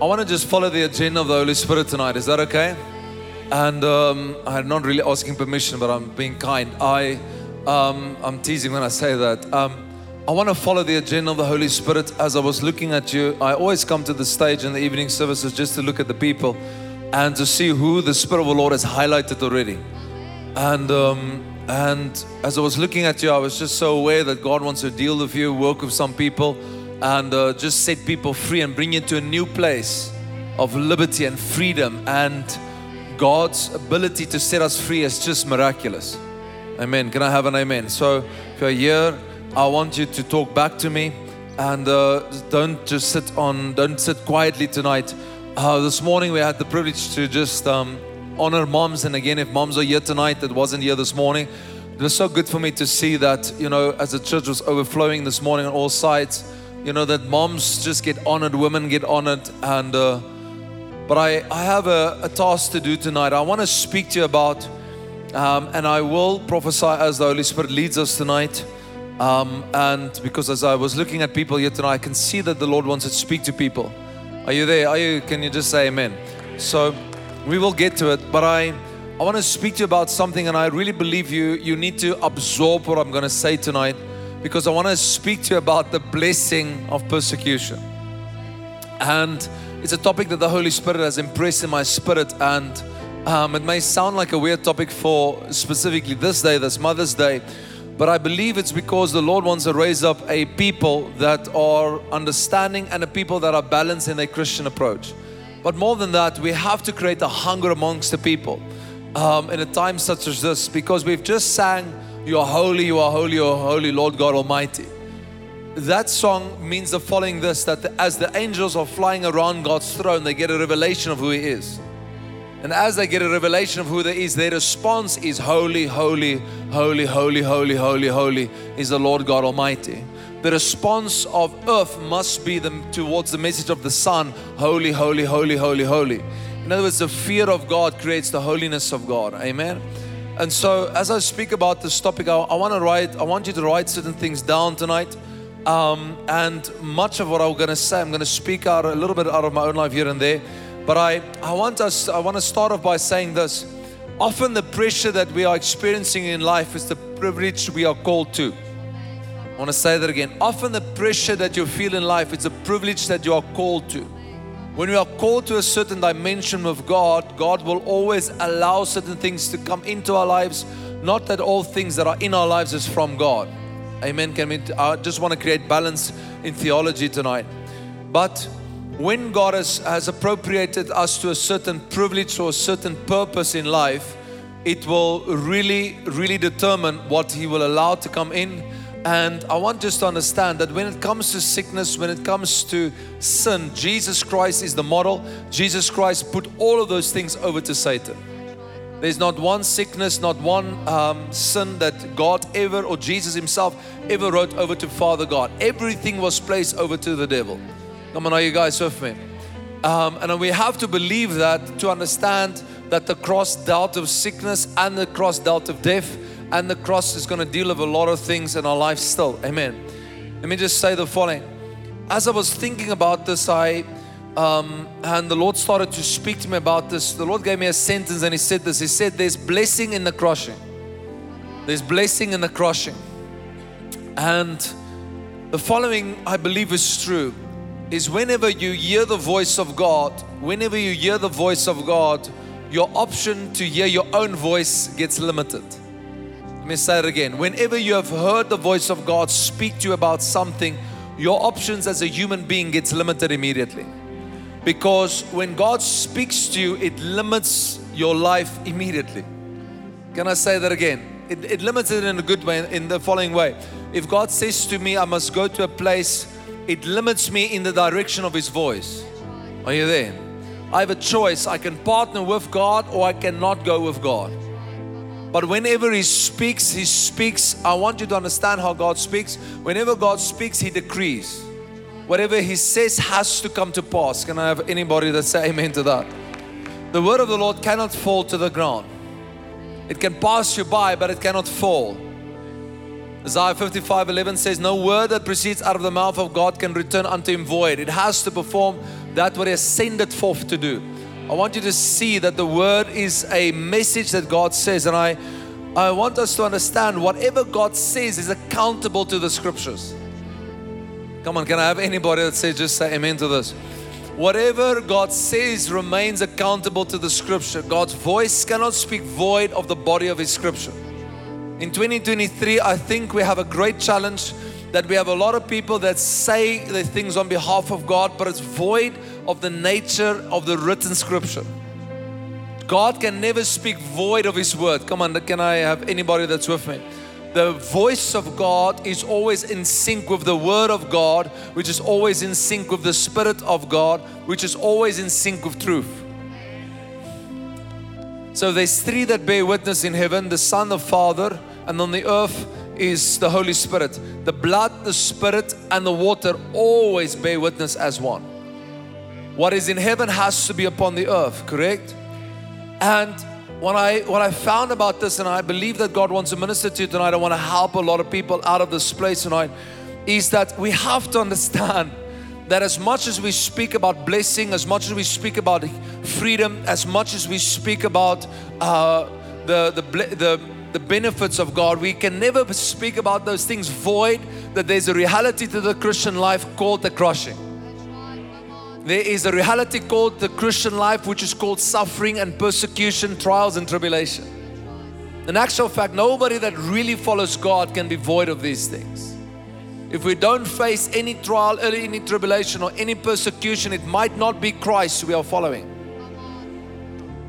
I want to just follow the agenda of the Holy Spirit tonight. Is that okay? And um, I'm not really asking permission, but I'm being kind. I, um, I'm teasing when I say that. Um, I want to follow the agenda of the Holy Spirit. As I was looking at you, I always come to the stage in the evening services just to look at the people and to see who the Spirit of the Lord has highlighted already. And um, and as I was looking at you, I was just so aware that God wants to deal with you, work with some people, and uh, just set people free and bring you to a new place of liberty and freedom. And God's ability to set us free is just miraculous. Amen. Can I have an amen? So if you're here, I want you to talk back to me and uh, don't just sit on, don't sit quietly tonight. Uh, this morning we had the privilege to just um, honor moms. And again, if moms are here tonight that wasn't here this morning, it was so good for me to see that, you know, as the church was overflowing this morning on all sides, you know, that moms just get honored, women get honored. And, uh, but I, I have a, a task to do tonight. I want to speak to you about, um, and I will prophesy as the Holy Spirit leads us tonight. Um, and because as I was looking at people here tonight, I can see that the Lord wants to speak to people. Are you there? Are you? Can you just say amen? So we will get to it, but I I want to speak to you about something, and I really believe you you need to absorb what I'm going to say tonight, because I want to speak to you about the blessing of persecution. And it's a topic that the Holy Spirit has impressed in my spirit, and um, it may sound like a weird topic for specifically this day, this Mother's Day, but I believe it's because the Lord wants to raise up a people that are understanding and a people that are balanced in their Christian approach. But more than that, we have to create a hunger amongst the people um, in a time such as this because we've just sang, You are holy, you are holy, you are holy, Lord God Almighty. That song means the following this that as the angels are flying around God's throne, they get a revelation of who He is. And as they get a revelation of who there is, their response is holy, holy, holy, holy, holy, holy, holy is the Lord God Almighty the response of earth must be the, towards the message of the Son holy, holy, holy, holy, holy. In other words, the fear of God creates the holiness of God. Amen. And so, as I speak about this topic, I, I want to write. I want you to write certain things down tonight. Um, and much of what I'm going to say, I'm going to speak out a little bit out of my own life here and there. But I, I want us. I want to start off by saying this. Often, the pressure that we are experiencing in life is the privilege we are called to. I want to say that again. Often the pressure that you feel in life, is a privilege that you are called to. When we are called to a certain dimension of God, God will always allow certain things to come into our lives. Not that all things that are in our lives is from God. Amen. Can we, I just want to create balance in theology tonight. But when God has, has appropriated us to a certain privilege or a certain purpose in life, it will really, really determine what He will allow to come in and I want us to understand that when it comes to sickness, when it comes to sin, Jesus Christ is the model. Jesus Christ put all of those things over to Satan. There's not one sickness, not one um, sin that God ever or Jesus Himself ever wrote over to Father God. Everything was placed over to the devil. Come on, are you guys with me? Um, and we have to believe that to understand that the cross dealt of sickness and the cross dealt of death and the cross is going to deal with a lot of things in our life still. Amen. Let me just say the following. As I was thinking about this, I um, and the Lord started to speak to me about this. The Lord gave me a sentence and He said this. He said, There's blessing in the crushing. There's blessing in the crushing. And the following, I believe, is true is whenever you hear the voice of God, whenever you hear the voice of God, your option to hear your own voice gets limited me say it again. Whenever you have heard the voice of God speak to you about something, your options as a human being gets limited immediately. Because when God speaks to you, it limits your life immediately. Can I say that again? It, it limits it in a good way, in the following way. If God says to me, I must go to a place, it limits me in the direction of His voice. Are you there? I have a choice. I can partner with God or I cannot go with God. But whenever He speaks, He speaks. I want you to understand how God speaks. Whenever God speaks, He decrees. Whatever He says has to come to pass. Can I have anybody that say amen to that? The word of the Lord cannot fall to the ground. It can pass you by, but it cannot fall. Isaiah 55 11 says, No word that proceeds out of the mouth of God can return unto him void. It has to perform that what he has sent it forth to do. I want you to see that the word is a message that God says, and I, I want us to understand whatever God says is accountable to the scriptures. Come on, can I have anybody that says just say amen to this? Whatever God says remains accountable to the scripture. God's voice cannot speak void of the body of his scripture. In 2023, I think we have a great challenge that we have a lot of people that say the things on behalf of God, but it's void of the nature of the written scripture. God can never speak void of His word. Come on, can I have anybody that's with me? The voice of God is always in sync with the word of God, which is always in sync with the spirit of God, which is always in sync with truth. So there's three that bear witness in heaven the Son, the Father, and on the earth is the Holy Spirit. The blood, the Spirit, and the water always bear witness as one. What is in heaven has to be upon the earth, correct? And what I what I found about this, and I believe that God wants to minister to you tonight, I want to help a lot of people out of this place tonight, is that we have to understand that as much as we speak about blessing, as much as we speak about freedom, as much as we speak about uh, the, the, the, the benefits of God, we can never speak about those things void that there's a reality to the Christian life called the crushing. There is a reality called the Christian life, which is called suffering and persecution, trials and tribulation. In actual fact, nobody that really follows God can be void of these things. If we don't face any trial, any tribulation, or any persecution, it might not be Christ we are following.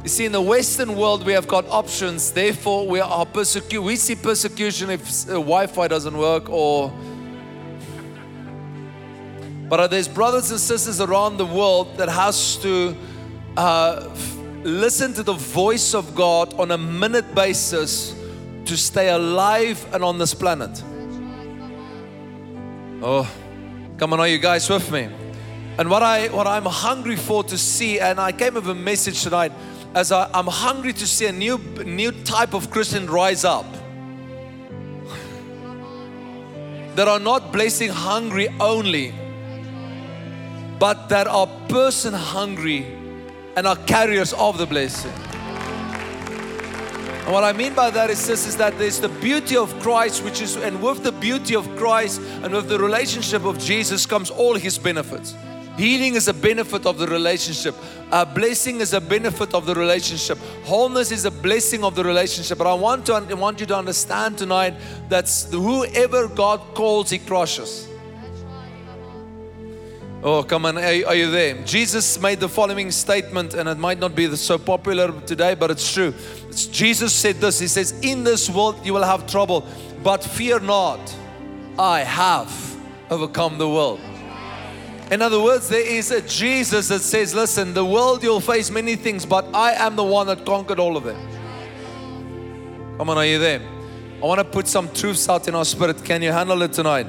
You see, in the Western world, we have got options. Therefore, we are persecuted. We see persecution if uh, Wi-Fi doesn't work, or. But there's brothers and sisters around the world that has to uh, listen to the voice of God on a minute basis to stay alive and on this planet. Oh, come on, are you guys with me? And what I what I'm hungry for to see, and I came with a message tonight, as I, I'm hungry to see a new new type of Christian rise up. that are not blessing hungry only, but that are person hungry and are carriers of the blessing. And what I mean by that is this is that there's the beauty of Christ, which is, and with the beauty of Christ and with the relationship of Jesus comes all his benefits. Healing is a benefit of the relationship. A blessing is a benefit of the relationship. Wholeness is a blessing of the relationship. But I want to I want you to understand tonight that whoever God calls, He crushes. Oh, come on, are, are, you there? Jesus made the following statement, and it might not be so popular today, but it's true. It's, Jesus said this He says, In this world you will have trouble, but fear not, I have overcome the world. In other words, there is a Jesus that says, Listen, the world you'll face many things, but I am the one that conquered all of them. Come on, are you there? I want to put some truths out in our spirit. Can you handle it tonight?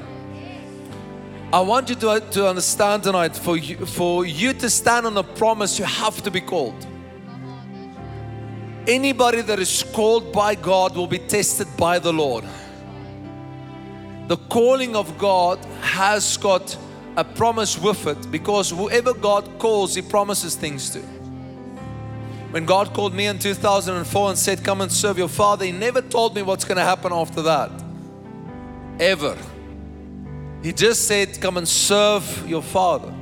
I want you to, to understand tonight for you, for you to stand on the promise, you have to be called. Anybody that is called by God will be tested by the Lord. The calling of God has got a promise with it because whoever God calls, He promises things to. When God called me in 2004 and said, Come and serve your Father, He never told me what's going to happen after that. Ever. He just said, Come and serve your father.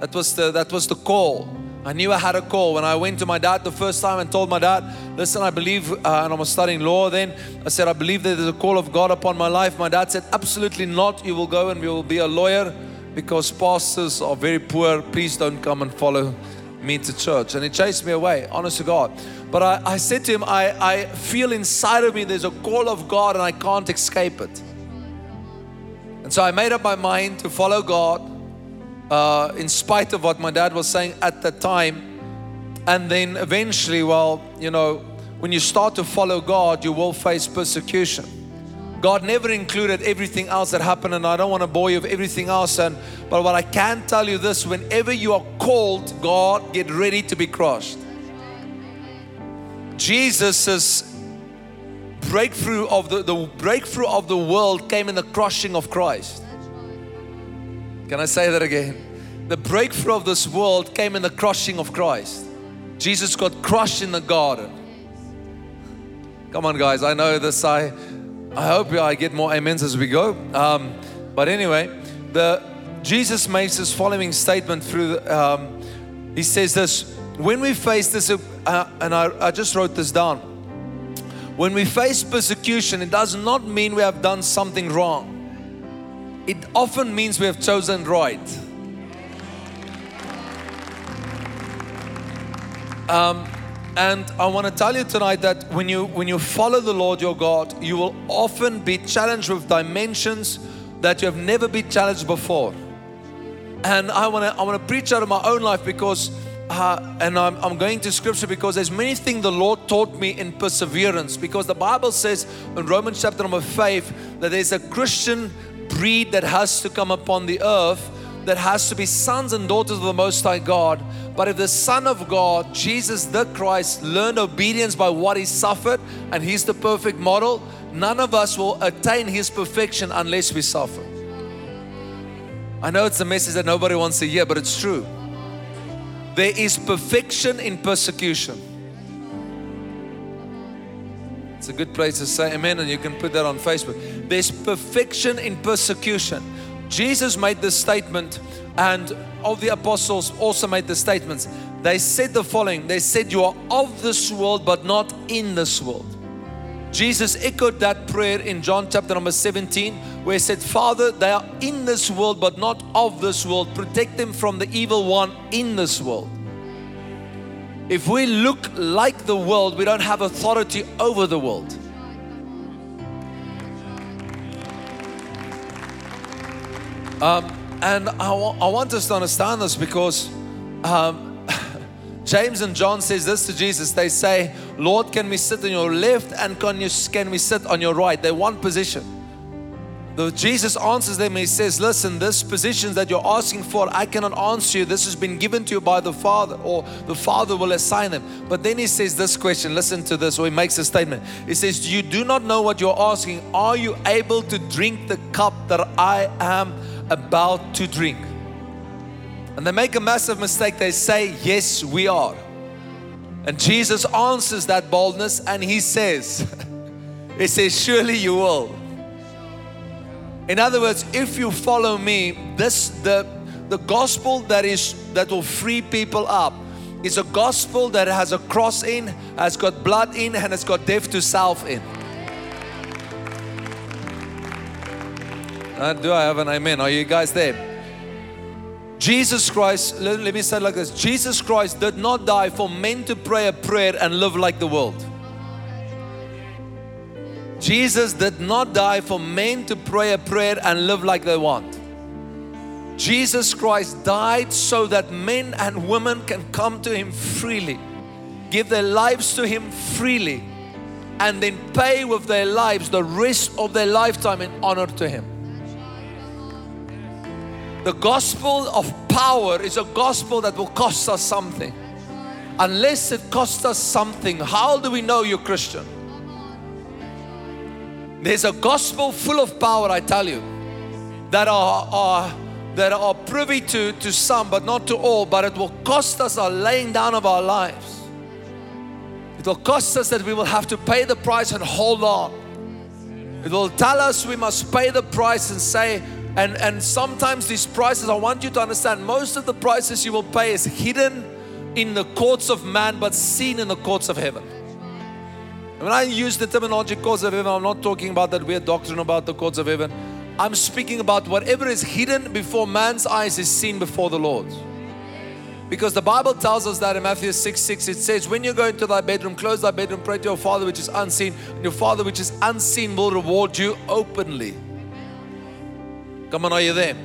That was the, that was the call. I knew I had a call. When I went to my dad the first time and told my dad, Listen, I believe, uh, and I was studying law then, I said, I believe that there's a call of God upon my life. My dad said, Absolutely not. You will go and you will be a lawyer because pastors are very poor. Please don't come and follow me to church. And he chased me away, honest to God. But I, I said to him, I, I feel inside of me there's a call of God and I can't escape it. And so I made up my mind to follow God uh, in spite of what my dad was saying at the time. And then eventually, well, you know, when you start to follow God, you will face persecution. God never included everything else that happened, and I don't want to bore you with everything else. And but what I can tell you this: whenever you are called, God, get ready to be crushed. Jesus's breakthrough of the, the breakthrough of the world came in the crushing of Christ. Can I say that again? The breakthrough of this world came in the crushing of Christ. Jesus got crushed in the garden. Come on, guys. I know this. I, I hope I get more amens as we go. Um, but anyway, the Jesus makes this following statement through. The, um, he says this: When we face this, uh, and I, I just wrote this down. When we face persecution, it does not mean we have done something wrong. It often means we have chosen right. Um, and I want to tell you tonight that when you when you follow the Lord your God, you will often be challenged with dimensions that you have never been challenged before. And I want to I want to preach out of my own life because uh, and I'm, I'm going to scripture because there's many things the Lord taught me in perseverance. Because the Bible says in Romans chapter number five that there's a Christian breed that has to come upon the earth that has to be sons and daughters of the Most High God. But if the Son of God, Jesus the Christ, learned obedience by what He suffered, and He's the perfect model, none of us will attain His perfection unless we suffer. I know it's a message that nobody wants to hear, but it's true. There is perfection in persecution. It's a good place to say amen, and you can put that on Facebook. There's perfection in persecution. Jesus made this statement, and all the apostles also made the statements. They said the following They said, You are of this world, but not in this world. Jesus echoed that prayer in John chapter number 17, where he said, Father, they are in this world, but not of this world. Protect them from the evil one in this world. If we look like the world, we don't have authority over the world. Um, and I, want us to understand this because um, James and John says this to Jesus. They say, Lord, can we sit on your left and can, you, can we sit on your right? They want position. The, Jesus answers them, He says, Listen, this position that you're asking for, I cannot answer you. This has been given to you by the Father, or the Father will assign them. But then He says this question, listen to this, or He makes a statement. He says, You do not know what you're asking. Are you able to drink the cup that I am about to drink? And they make a massive mistake. They say, Yes, we are. And Jesus answers that boldness and He says, He says, Surely you will. In other words, if you follow me, this the the gospel that is that will free people up is a gospel that has a cross in, has got blood in, and has got death to self in. Uh, do I have an amen? Are you guys there? Jesus Christ, let, let me say it like this Jesus Christ did not die for men to pray a prayer and live like the world. Jesus did not die for men to pray a prayer and live like they want. Jesus Christ died so that men and women can come to Him freely, give their lives to Him freely, and then pay with their lives the rest of their lifetime in honor to Him. The gospel of power is a gospel that will cost us something. Unless it costs us something, how do we know you're Christian? There's a gospel full of power, I tell you, that are, are that are privy to, to some, but not to all, but it will cost us a laying down of our lives. It will cost us that we will have to pay the price and hold on. It will tell us we must pay the price and say, and, and sometimes these prices, I want you to understand, most of the prices you will pay is hidden in the courts of man, but seen in the courts of heaven. When I use the terminology courts of heaven, I'm not talking about that weird doctrine about the courts of heaven. I'm speaking about whatever is hidden before man's eyes is seen before the Lord. Because the Bible tells us that in Matthew 6 6, it says, When you go into thy bedroom, close thy bedroom, pray to your Father which is unseen, and your Father which is unseen will reward you openly. Come on, are you there?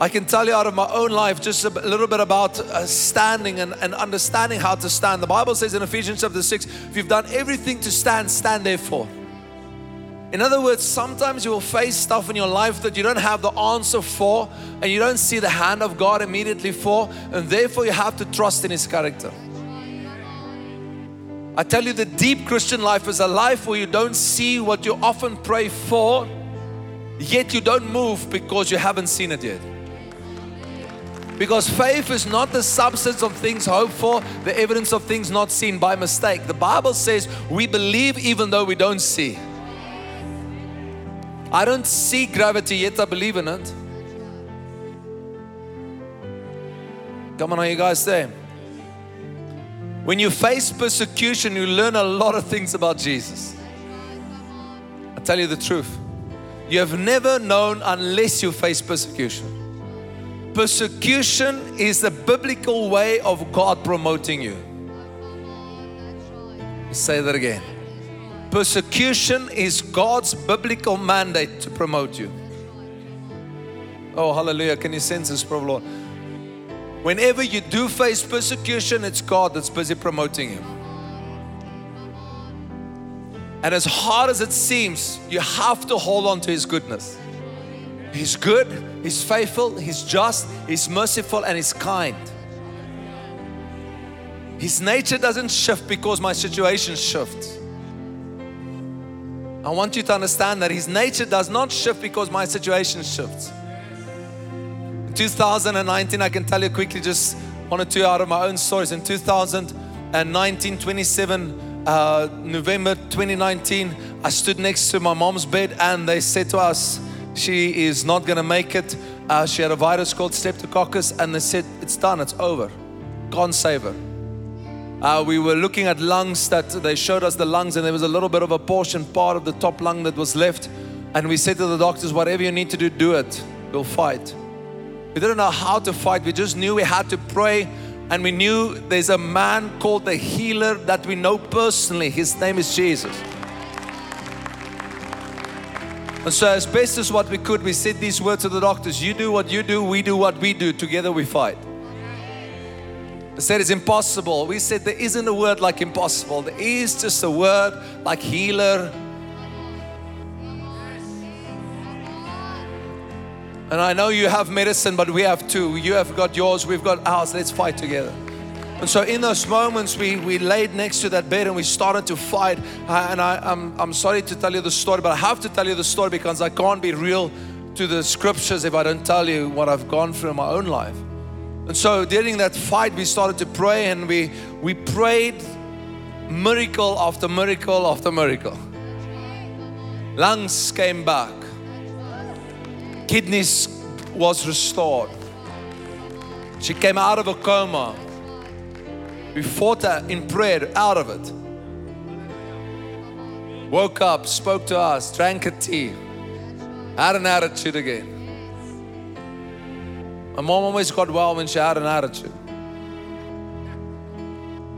I can tell you out of my own life just a little bit about uh, standing and, and understanding how to stand. The Bible says in Ephesians chapter 6 if you've done everything to stand, stand therefore. In other words, sometimes you will face stuff in your life that you don't have the answer for and you don't see the hand of God immediately for, and therefore you have to trust in His character. I tell you, the deep Christian life is a life where you don't see what you often pray for, yet you don't move because you haven't seen it yet. Because faith is not the substance of things hoped for, the evidence of things not seen by mistake. The Bible says we believe even though we don't see. I don't see gravity yet, I believe in it. Come on, are you guys there? When you face persecution, you learn a lot of things about Jesus. I tell you the truth. You have never known unless you face persecution. Persecution is the biblical way of God promoting you. Say that again. Persecution is God's biblical mandate to promote you. Oh, hallelujah. Can you sense this, Lord? Whenever you do face persecution, it's God that's busy promoting you. And as hard as it seems, you have to hold on to His goodness. He's good, He's faithful, He's just, He's merciful, and He's kind. His nature doesn't shift because my situation shifts. I want you to understand that His nature does not shift because my situation shifts. In 2019, I can tell you quickly just one or two out of my own stories. In 2019, 27 uh, November 2019, I stood next to my mom's bed and they said to us, she is not going to make it. Uh, she had a virus called Streptococcus and they said, it's done, it's over. Can't save her. Uh, we were looking at lungs that they showed us the lungs and there was a little bit of a portion part of the top lung that was left. And we said to the doctors, whatever you need to do, do it. We'll fight. We didn't know how to fight. We just knew we had to pray. And we knew there's a man called the healer that we know personally. His name is Jesus. And so, as best as what we could, we said these words to the doctors You do what you do, we do what we do. Together we fight. They said it's impossible. We said there isn't a word like impossible, there is just a word like healer, And I know you have medicine, but we have two. You have got yours, we've got ours. Let's fight together. And so in those moments, we, we laid next to that bed and we started to fight. And I, I'm, I'm sorry to tell you the story, but I have to tell you the story because I can't be real to the scriptures if I don't tell you what I've gone through in my own life. And so during that fight, we started to pray and we, we prayed miracle after miracle after miracle. Lungs came back kidneys was restored. She came out of a coma. We fought her in prayer out of it. Woke up, spoke to us, drank a tea, had an attitude again. My mom always got well when she had an attitude.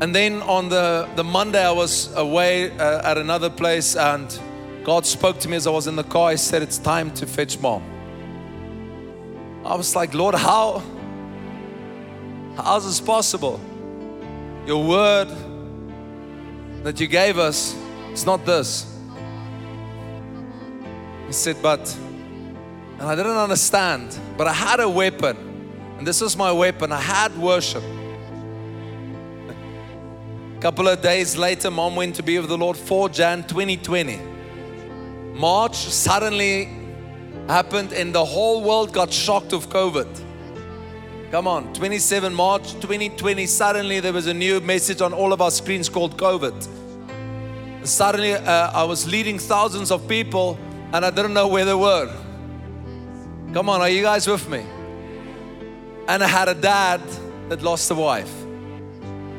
And then on the, the Monday, I was away uh, at another place, and God spoke to me as I was in the car. He said, It's time to fetch mom. I was like, Lord, how? How's this possible? Your word that you gave us is not this. He said, but, and I didn't understand, but I had a weapon, and this was my weapon. I had worship. A couple of days later, mom went to be with the Lord 4 Jan 2020. March, suddenly happened and the whole world got shocked of COVID. Come on, 27 March 2020, suddenly there was a new message on all of our screens called COVID. Suddenly, uh, I was leading thousands of people and I didn't know where they were. Come on, are you guys with me? And I had a dad that lost a wife,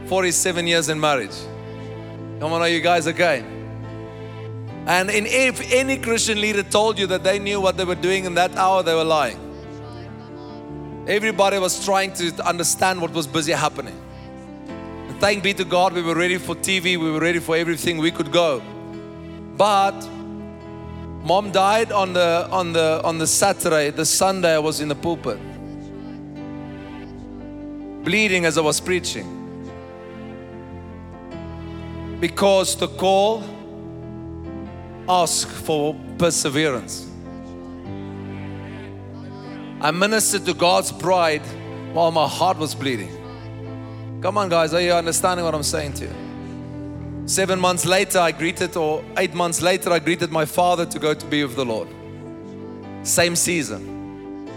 47 years in marriage. Come on, are you guys okay? And in, if any Christian leader told you that they knew what they were doing in that hour, they were lying. Everybody was trying to understand what was busy happening. And thank be to God, we were ready for TV, we were ready for everything, we could go. But mom died on the on the on the Saturday, the Sunday I was in the pulpit. Bleeding as I was preaching. Because the call ask for perseverance. I ministered to God's bride while my heart was bleeding. Come on, guys, are you understanding what I'm saying to you? Seven months later, I greeted, or eight months later, I greeted my father to go to be with the Lord. Same season.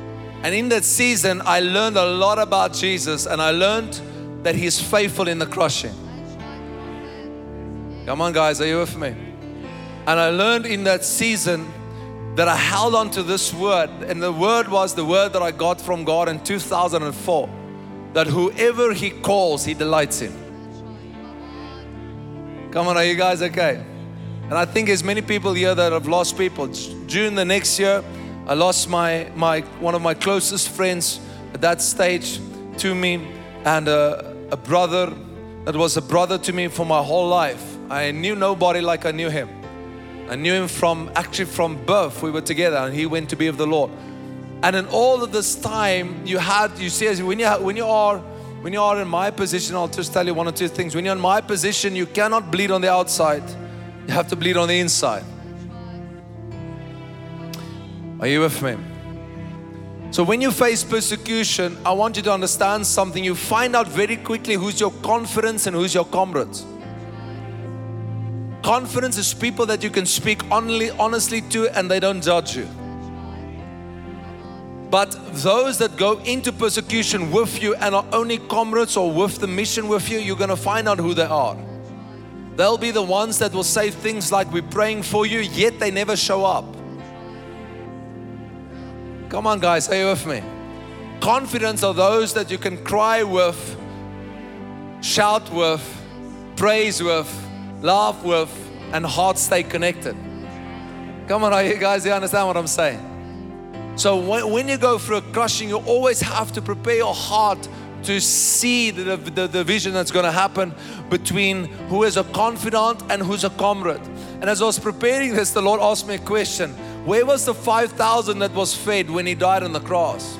And in that season, I learned a lot about Jesus and I learned that He's faithful in the crushing. Come on, guys, are you with me? And I learned in that season that I held on to this word, and the word was the word that I got from God in 2004 that whoever He calls, He delights in. Come on, are you guys okay? And I think there's many people here that have lost people. June the next year, I lost my, my one of my closest friends at that stage to me, and a, a brother that was a brother to me for my whole life. I knew nobody like I knew him. I knew him from actually from birth. We were together, and he went to be with the Lord. And in all of this time, you had you see when you when you are when you are in my position, I'll just tell you one or two things. When you're in my position, you cannot bleed on the outside, you have to bleed on the inside. Are you with me? So, when you face persecution, I want you to understand something. You find out very quickly who's your confidence and who's your comrades. Confidence is people that you can speak only, honestly to and they don't judge you. But those that go into persecution with you and are only comrades or with the mission with you, you're going to find out who they are. They'll be the ones that will say things like, We're praying for you, yet they never show up. Come on, guys, are you with me? Confidence are those that you can cry with, shout with, praise with, laugh with, and hearts stay connected. Come on, are you guys, you understand what I'm saying? So when, when you go through a crushing, you always have to prepare your heart to see the, the, the vision that's going to happen between who is a confidant and who's a comrade. And as I was preparing this, the Lord asked me a question Where was the 5,000 that was fed when He died on the cross?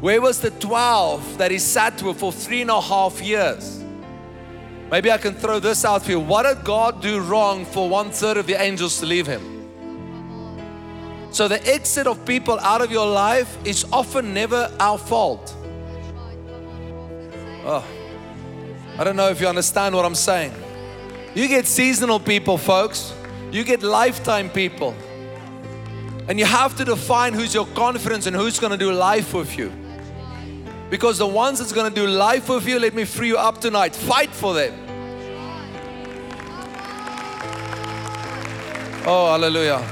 Where was the 12 that He sat with for three and a half years? Maybe I can throw this out for you. What did God do wrong for one third of the angels to leave Him? So the exit of people out of your life is often never our fault. Oh, I don't know if you understand what I'm saying. You get seasonal people, folks. You get lifetime people. And you have to define who's your confidence and who's going to do life with you. Because the ones that's going to do life with you, let me free you up tonight. Fight for them. Oh, hallelujah.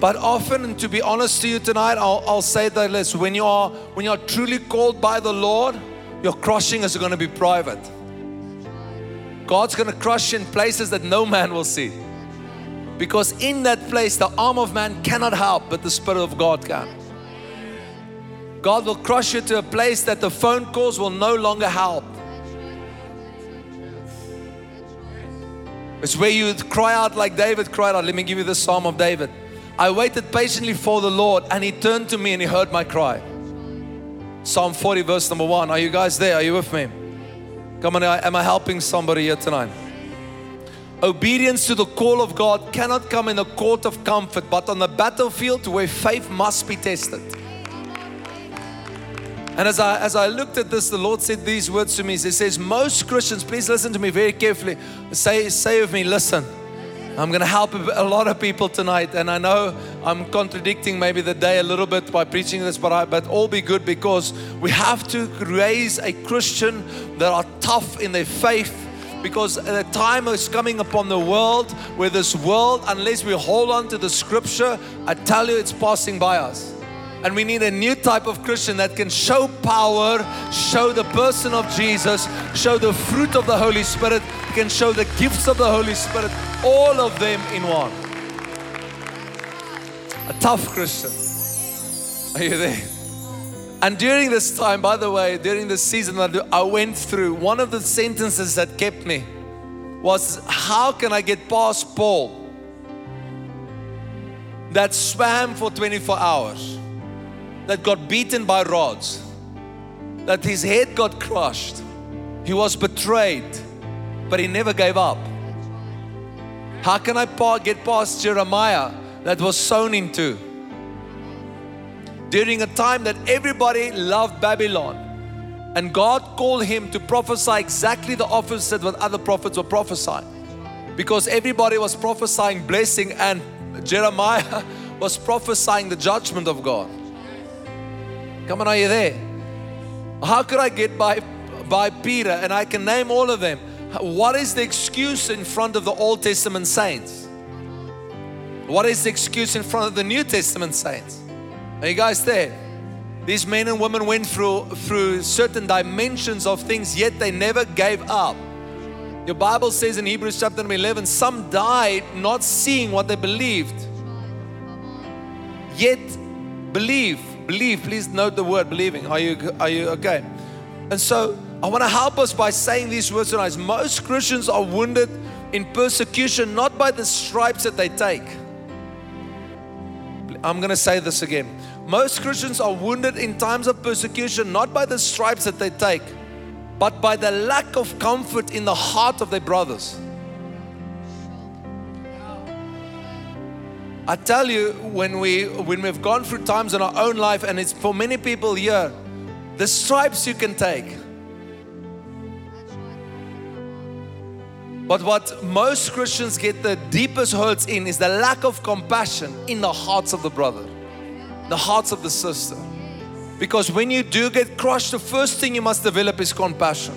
But often, and to be honest to you tonight, I'll, I'll say that this when you are when you are truly called by the Lord, your crushing is going to be private. God's going to crush in places that no man will see. Because in that place, the arm of man cannot help, but the Spirit of God can. God will crush you to a place that the phone calls will no longer help. It's where you cry out like David cried out. Let me give you the Psalm of David. I waited patiently for the Lord and He turned to me and He heard my cry. Psalm 40, verse number one. Are you guys there? Are you with me? Come on, am I helping somebody here tonight? Obedience to the call of God cannot come in a court of comfort, but on the battlefield where faith must be tested. And as I as I looked at this, the Lord said these words to me. He says, Most Christians, please listen to me very carefully. Say, say with me, listen. I'm going to help a lot of people tonight, and I know I'm contradicting maybe the day a little bit by preaching this, but I, but all be good because we have to raise a Christian that are tough in their faith. Because the time is coming upon the world where this world, unless we hold on to the scripture, I tell you, it's passing by us. And we need a new type of Christian that can show power, show the person of Jesus, show the fruit of the Holy Spirit, can show the gifts of the Holy Spirit, all of them in one. A tough Christian. Are you there? And during this time, by the way, during this season that I went through, one of the sentences that kept me was, How can I get past Paul that swam for 24 hours? That got beaten by rods, that his head got crushed. He was betrayed, but he never gave up. How can I get past Jeremiah that was sown into? During a time that everybody loved Babylon, And God called him to prophesy exactly the opposite what other prophets were prophesying. Because everybody was prophesying blessing, and Jeremiah was prophesying the judgment of God. Come on, are you there? How could I get by, by Peter? And I can name all of them. What is the excuse in front of the Old Testament saints? What is the excuse in front of the New Testament saints? Are you guys there? These men and women went through, through certain dimensions of things, yet they never gave up. Your Bible says in Hebrews chapter 11, some died not seeing what they believed. Yet believe, believe, please note the word believing. Are you are you okay? And so I want to help us by saying these words tonight. Most Christians are wounded in persecution not by the stripes that they take. I'm going to say this again. Most Christians are wounded in times of persecution not by the stripes that they take, but by the lack of comfort in the heart of their brothers. I tell you, when we when we've gone through times in our own life, and it's for many people here, the stripes you can take. But what most Christians get the deepest hurts in is the lack of compassion in the hearts of the brother, the hearts of the sister. Because when you do get crushed, the first thing you must develop is compassion.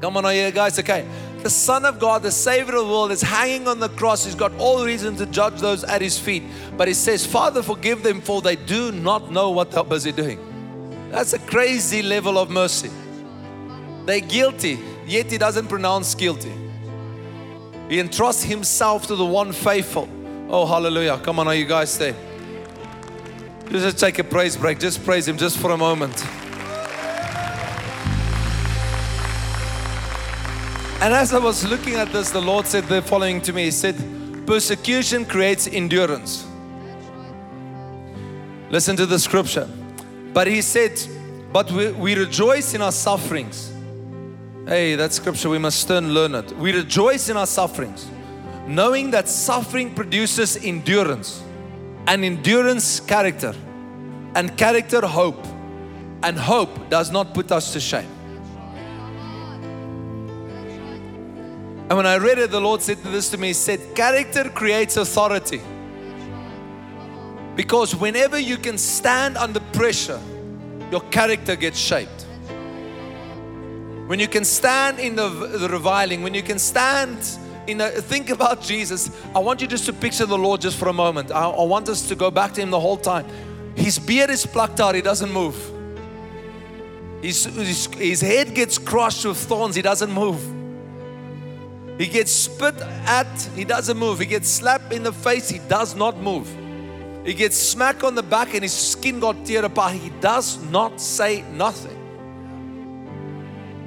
Come on, are you guys okay? The Son of God, the Savior of the world, is hanging on the cross. He's got all reason to judge those at His feet. But He says, Father, forgive them, for they do not know what they're busy doing. That's a crazy level of mercy. They're guilty, yet He doesn't pronounce guilty. He entrusts Himself to the one faithful. Oh, hallelujah. Come on, are you guys there? Just take a praise break. Just praise Him just for a moment. And as I was looking at this, the Lord said the following to me He said, Persecution creates endurance. Listen to the scripture. But He said, But we, we rejoice in our sufferings. Hey, that scripture, we must turn learn it. We rejoice in our sufferings, knowing that suffering produces endurance, and endurance, character, and character, hope. And hope does not put us to shame. And when I read it, the Lord said this to me He said, Character creates authority. Because whenever you can stand under pressure, your character gets shaped. When you can stand in the, the reviling, when you can stand in a, think about Jesus, I want you just to picture the Lord just for a moment. I, I want us to go back to Him the whole time. His beard is plucked out, He doesn't move. His, his, his head gets crushed with thorns, He doesn't move. He gets spit at, he doesn't move. He gets slapped in the face, he does not move. He gets smacked on the back and his skin got teared apart. He does not say nothing.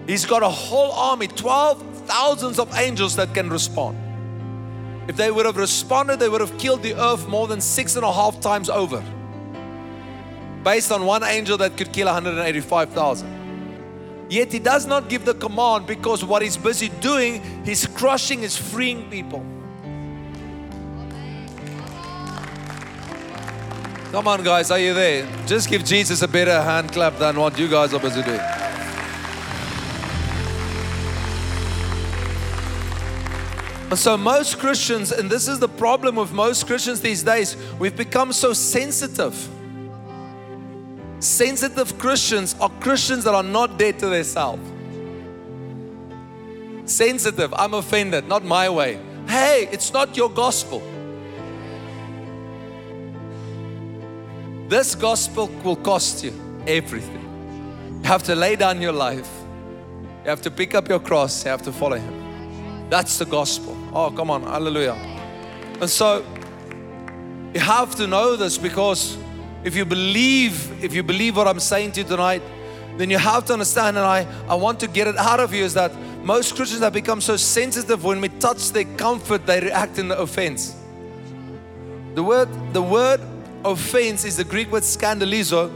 He's got a whole army, 12 thousands of angels that can respond. If they would have responded, they would have killed the earth more than six and a half times over. Based on one angel that could kill 185,000. Yet he does not give the command because what he's busy doing, he's crushing, he's freeing people. Come on, guys, are you there? Just give Jesus a better hand clap than what you guys are busy doing. So, most Christians, and this is the problem with most Christians these days, we've become so sensitive. Sensitive Christians are Christians that are not dead to themselves. Sensitive, I'm offended, not my way. Hey, it's not your gospel. This gospel will cost you everything. You have to lay down your life. You have to pick up your cross. You have to follow Him. That's the gospel. Oh, come on. Hallelujah. And so you have to know this because if you believe, if you believe what I'm saying to you tonight, then you have to understand, and I, I want to get it out of you, is that most Christians have become so sensitive when we touch their comfort, they react in the offense. The word, the word offense is the Greek word scandalizo,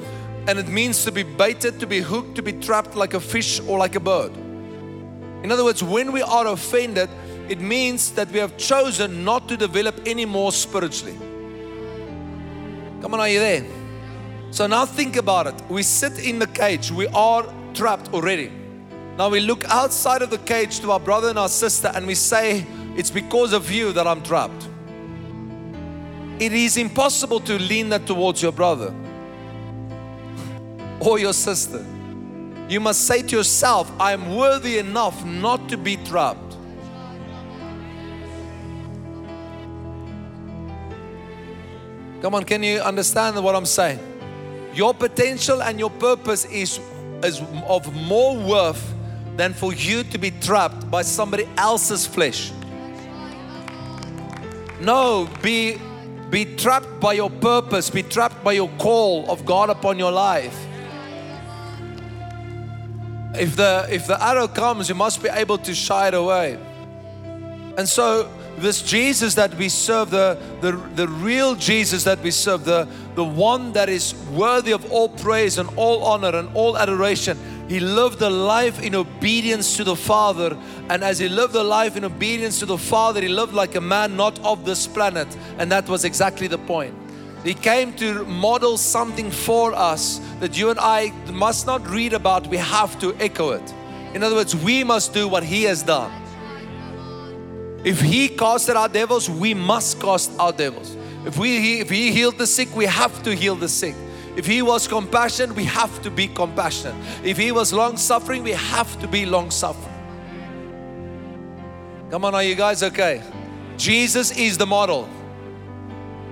and it means to be baited, to be hooked, to be trapped like a fish or like a bird. In other words, when we are offended, it means that we have chosen not to develop any more spiritually. Come on, are you there? So now think about it. We sit in the cage, we are trapped already. Now we look outside of the cage to our brother and our sister and we say, It's because of you that I'm trapped. It is impossible to lean that towards your brother or your sister. You must say to yourself, I am worthy enough not to be trapped. Come on, can you understand what I'm saying? Your potential and your purpose is, is of more worth than for you to be trapped by somebody else's flesh. No, be, be trapped by your purpose, be trapped by your call of God upon your life. If the, if the arrow comes, you must be able to shy it away. And so, this Jesus that we serve, the, the, the real Jesus that we serve, the, the one that is worthy of all praise and all honor and all adoration, he lived a life in obedience to the Father. And as he lived a life in obedience to the Father, he lived like a man not of this planet. And that was exactly the point. He came to model something for us that you and I must not read about, we have to echo it. In other words, we must do what He has done. If He casted out devils, we must cast out devils. If, we, if He healed the sick, we have to heal the sick. If He was compassionate, we have to be compassionate. If He was long suffering, we have to be long suffering. Come on, are you guys okay? Jesus is the model.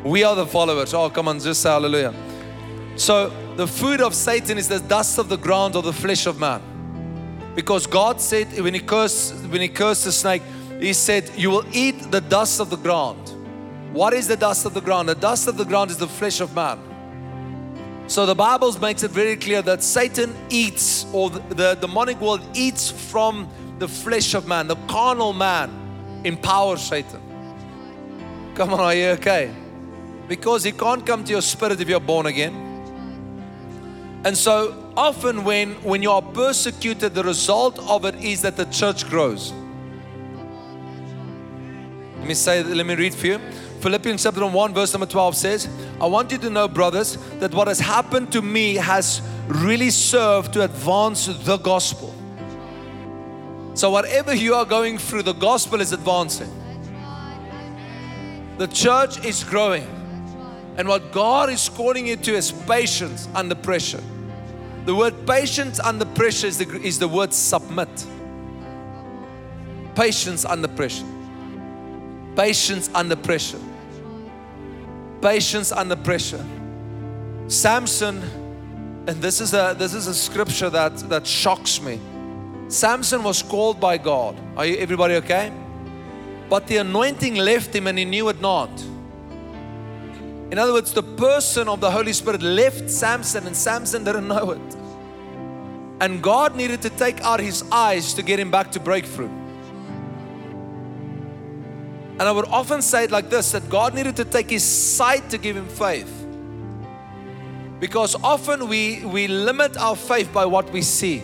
We are the followers. Oh, come on, just say hallelujah. So, the food of Satan is the dust of the ground or the flesh of man. Because God said when he cursed, when he cursed the snake, he said, You will eat the dust of the ground. What is the dust of the ground? The dust of the ground is the flesh of man. So the Bible makes it very clear that Satan eats, or the, the demonic world eats from the flesh of man. The carnal man empowers Satan. Come on, are you okay? because He can't come to your spirit if you're born again. And so often when, when you are persecuted, the result of it is that the church grows. Let me say, let me read for you. Philippians chapter 1, verse number 12 says, I want you to know, brothers, that what has happened to me has really served to advance the gospel. So, whatever you are going through, the gospel is advancing. The church is growing. And what God is calling you to is patience under pressure. The word patience under pressure is the, is the word submit. Patience under pressure. Patience under pressure. Patience under pressure. Samson, and this is a this is a scripture that that shocks me. Samson was called by God. Are you everybody okay? But the anointing left him and he knew it not. In other words, the person of the Holy Spirit left Samson and Samson didn't know it. And God needed to take out his eyes to get him back to breakthrough. And I would often say it like this that God needed to take his sight to give him faith. Because often we, we limit our faith by what we see.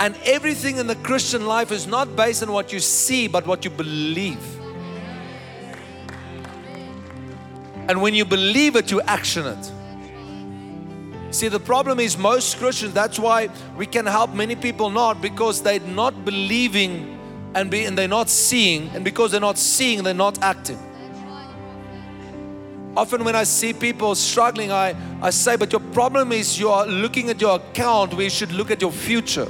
And everything in the Christian life is not based on what you see, but what you believe. And when you believe it, you action it. See, the problem is most Christians, that's why we can help many people not because they're not believing and, be, and they're not seeing. And because they're not seeing, they're not acting. Often, when I see people struggling, I, I say, But your problem is you are looking at your account We should look at your future.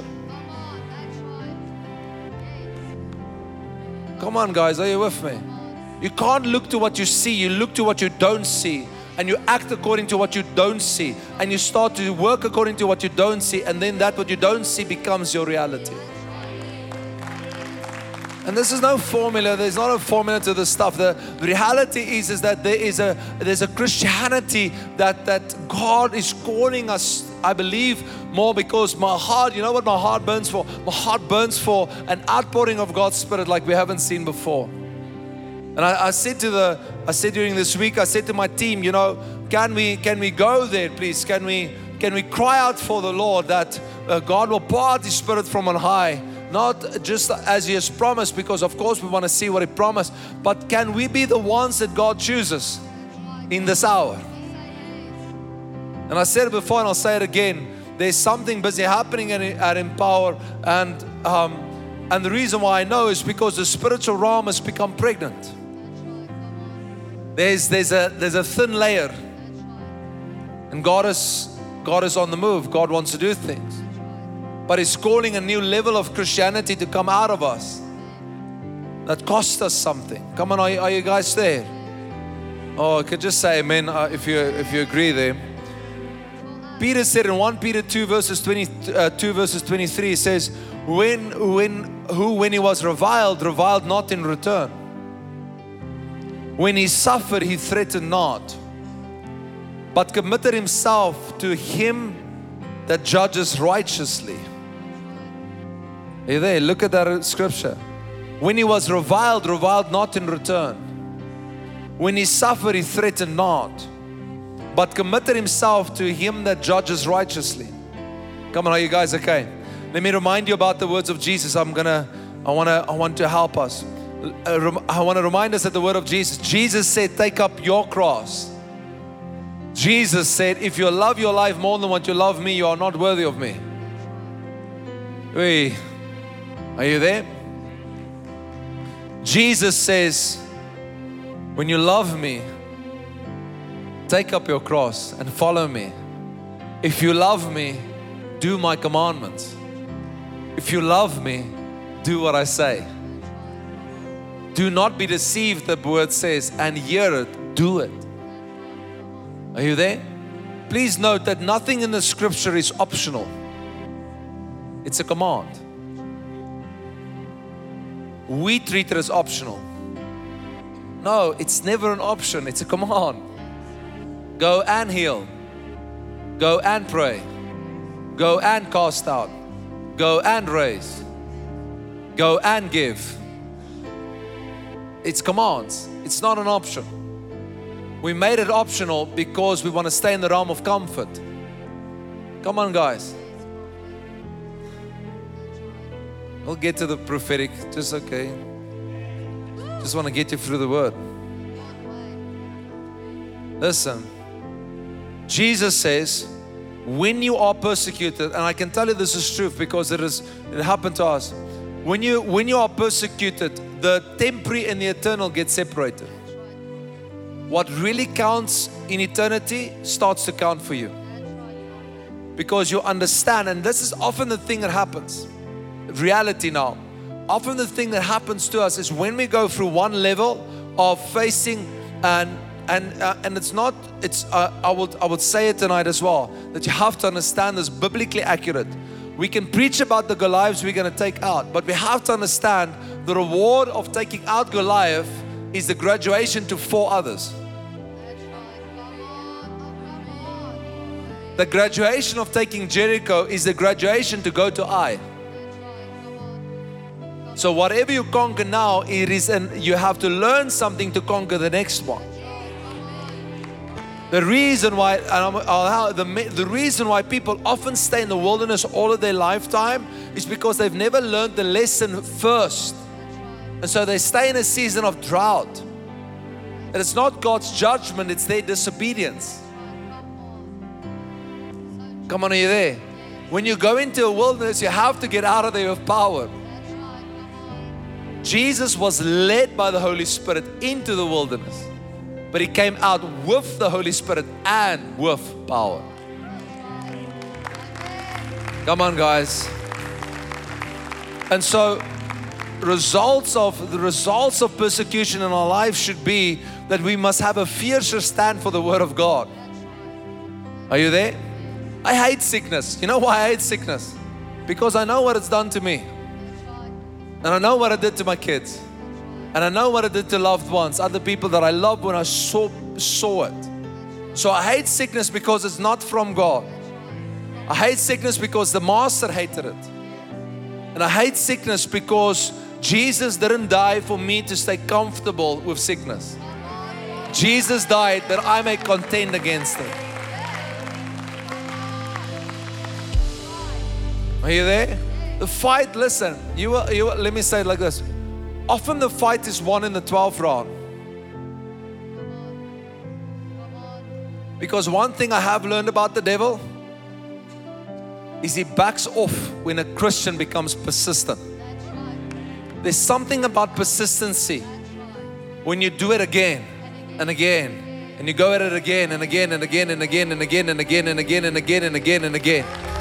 Come on, guys, are you with me? You can't look to what you see, you look to what you don't see. And you act according to what you don't see. And you start to work according to what you don't see. And then that what you don't see becomes your reality. And this is no formula. There's not a formula to this stuff. The, reality is, is that there is a there's a Christianity that that God is calling us. I believe more because my heart. You know what my heart burns for? My heart burns for an outpouring of God's Spirit like we haven't seen before. And I, I, said to the, I said during this week, I said to my team, you know, can we, can we go there, please? Can we, can we cry out for the Lord that uh, God will pour out His Spirit from on high? Not just as He has promised, because of course we want to see what He promised, but can we be the ones that God chooses in this hour? And I said it before and I'll say it again. There's something busy happening at, at Empower. And, um, and the reason why I know is because the spiritual realm has become pregnant. There's, there's, a, there's a thin layer. And God is, God is on the move. God wants to do things. But He's calling a new level of Christianity to come out of us that cost us something. Come on, are you, are you guys there? Oh, I could just say amen uh, if, you, if you agree there. Peter said in 1 Peter 2 verses 22 uh, verses 23 says, when, when, who when he was reviled, reviled not in return. When he suffered, he threatened not, but committed himself to him that judges righteously. Are you there? Look at that scripture. When he was reviled, reviled not in return. When he suffered, he threatened not but committed himself to him that judges righteously. Come on, are you guys okay? Let me remind you about the words of Jesus. I'm gonna, I wanna, I want to help us. Uh, I want to remind us that the word of Jesus. Jesus said, Take up your cross. Jesus said, If you love your life more than what you love me, you are not worthy of me. Wait, are you there? Jesus says, When you love me, Take up your cross and follow me. If you love me, do my commandments. If you love me, do what I say. Do not be deceived, the word says, and hear it, do it. Are you there? Please note that nothing in the scripture is optional, it's a command. We treat it as optional. No, it's never an option, it's a command. Go and heal. Go and pray. Go and cast out. Go and raise. Go and give. It's commands, it's not an option. We made it optional because we want to stay in the realm of comfort. Come on, guys. We'll get to the prophetic, just okay. Just want to get you through the word. Listen. Jesus says, when you are persecuted, and I can tell you this is truth because it is it happened to us. When you when you are persecuted, the temporary and the eternal get separated. What really counts in eternity starts to count for you. Because you understand, and this is often the thing that happens. Reality now. Often the thing that happens to us is when we go through one level of facing and and uh, and it's not it's uh, I would I would say it tonight as well that you have to understand this biblically accurate. We can preach about the Goliaths we're going to take out, but we have to understand the reward of taking out Goliath is the graduation to four others. The graduation of taking Jericho is the graduation to go to Ai. So whatever you conquer now, it is and you have to learn something to conquer the next one. The reason why, the, the reason why people often stay in the wilderness all of their lifetime is because they've never learned the lesson first. And so they stay in a season of drought. And it's not God's judgment, it's their disobedience. Come on, are you there? When you go into a wilderness, you have to get out of there with power. Jesus was led by the Holy Spirit into the wilderness but he came out with the Holy Spirit and with power. Come on, guys. And so, results of the results of persecution in our life should be that we must have a fiercer stand for the Word of God. Are you there? I hate sickness. You know why I hate sickness? Because I know what it's done to me. And I know what I did to my kids. And I know what I did to loved ones, other people that I loved when I saw, saw it. So I hate sickness because it's not from God. I hate sickness because the Master hated it. And I hate sickness because Jesus didn't die for me to stay comfortable with sickness. Jesus died that I may contend against it. Are you there? The fight, listen, you, you let me say it like this Often the fight is won in the 12th round. Because one thing I have learned about the devil is he backs off when a Christian becomes persistent. There's something about persistency when you do it again and again and you go at it again and again and again and again and again and again and again and again and again and again.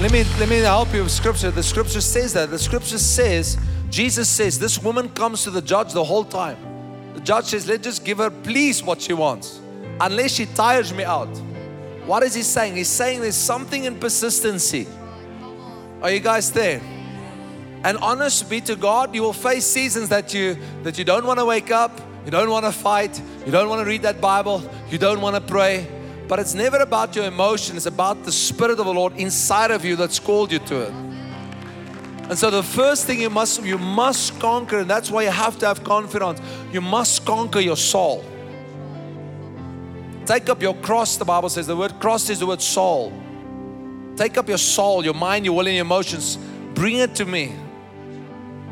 Let me let me help you with scripture. The scripture says that. The scripture says, Jesus says, this woman comes to the judge the whole time. The judge says, let's just give her please what she wants. Unless she tires me out. What is he saying? He's saying there's something in persistency. Are you guys there? And honest be to God, you will face seasons that you that you don't want to wake up, you don't want to fight. You don't want to read that Bible. You don't want to pray. But it's never about your emotion, it's about the Spirit of the Lord inside of you that's called you to it. And so the first thing you must you must conquer, and that's why you have to have confidence. You must conquer your soul. Take up your cross, the Bible says. The word cross is the word soul. Take up your soul, your mind, your will, and your emotions. Bring it to me.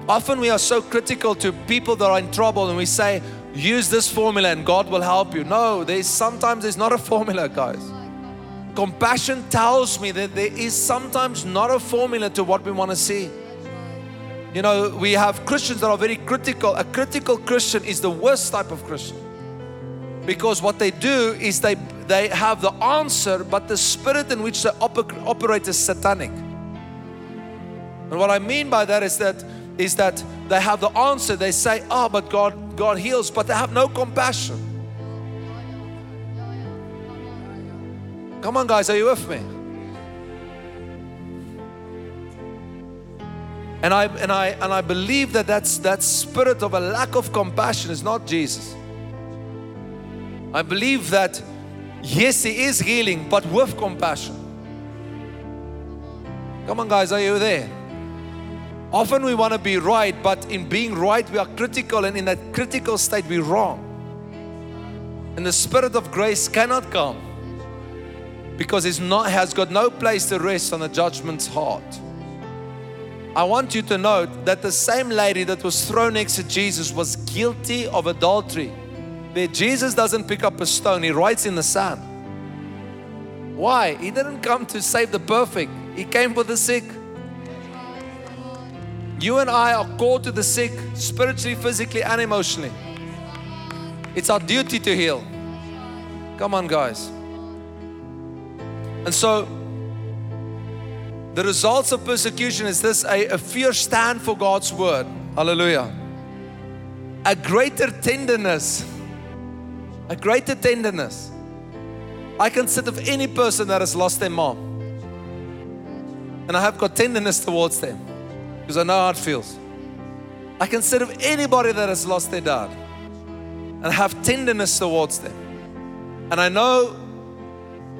Often we are so critical to people that are in trouble and we say, use this formula and God will help you. No, there's sometimes there's not a formula, guys. Compassion tells me that there is sometimes not a formula to what we want to see. You know, we have Christians that are very critical. A critical Christian is the worst type of Christian. Because what they do is they they have the answer, but the spirit in which they oper- operate is satanic. And what I mean by that is that is that they have the answer. They say, "Oh, but God God heals," but they have no compassion. Come on, guys, are you with me? And I and I and I believe that that's that spirit of a lack of compassion is not Jesus. I believe that yes, He is healing, but with compassion. Come on, guys, are you there? Often we want to be right, but in being right, we are critical, and in that critical state, we're wrong. And the Spirit of grace cannot come because it's not has got no place to rest on the judgment's heart. I want you to note that the same lady that was thrown next to Jesus was guilty of adultery. There, Jesus doesn't pick up a stone, he writes in the sand. Why? He didn't come to save the perfect, he came for the sick. You and I are called to the sick spiritually, physically, and emotionally. It's our duty to heal. Come on, guys. And so, the results of persecution is this a, a fierce stand for God's word. Hallelujah. A greater tenderness. A greater tenderness. I can sit with any person that has lost their mom. And I have got tenderness towards them because I know how it feels. I with anybody that has lost their dad and have tenderness towards them. And I know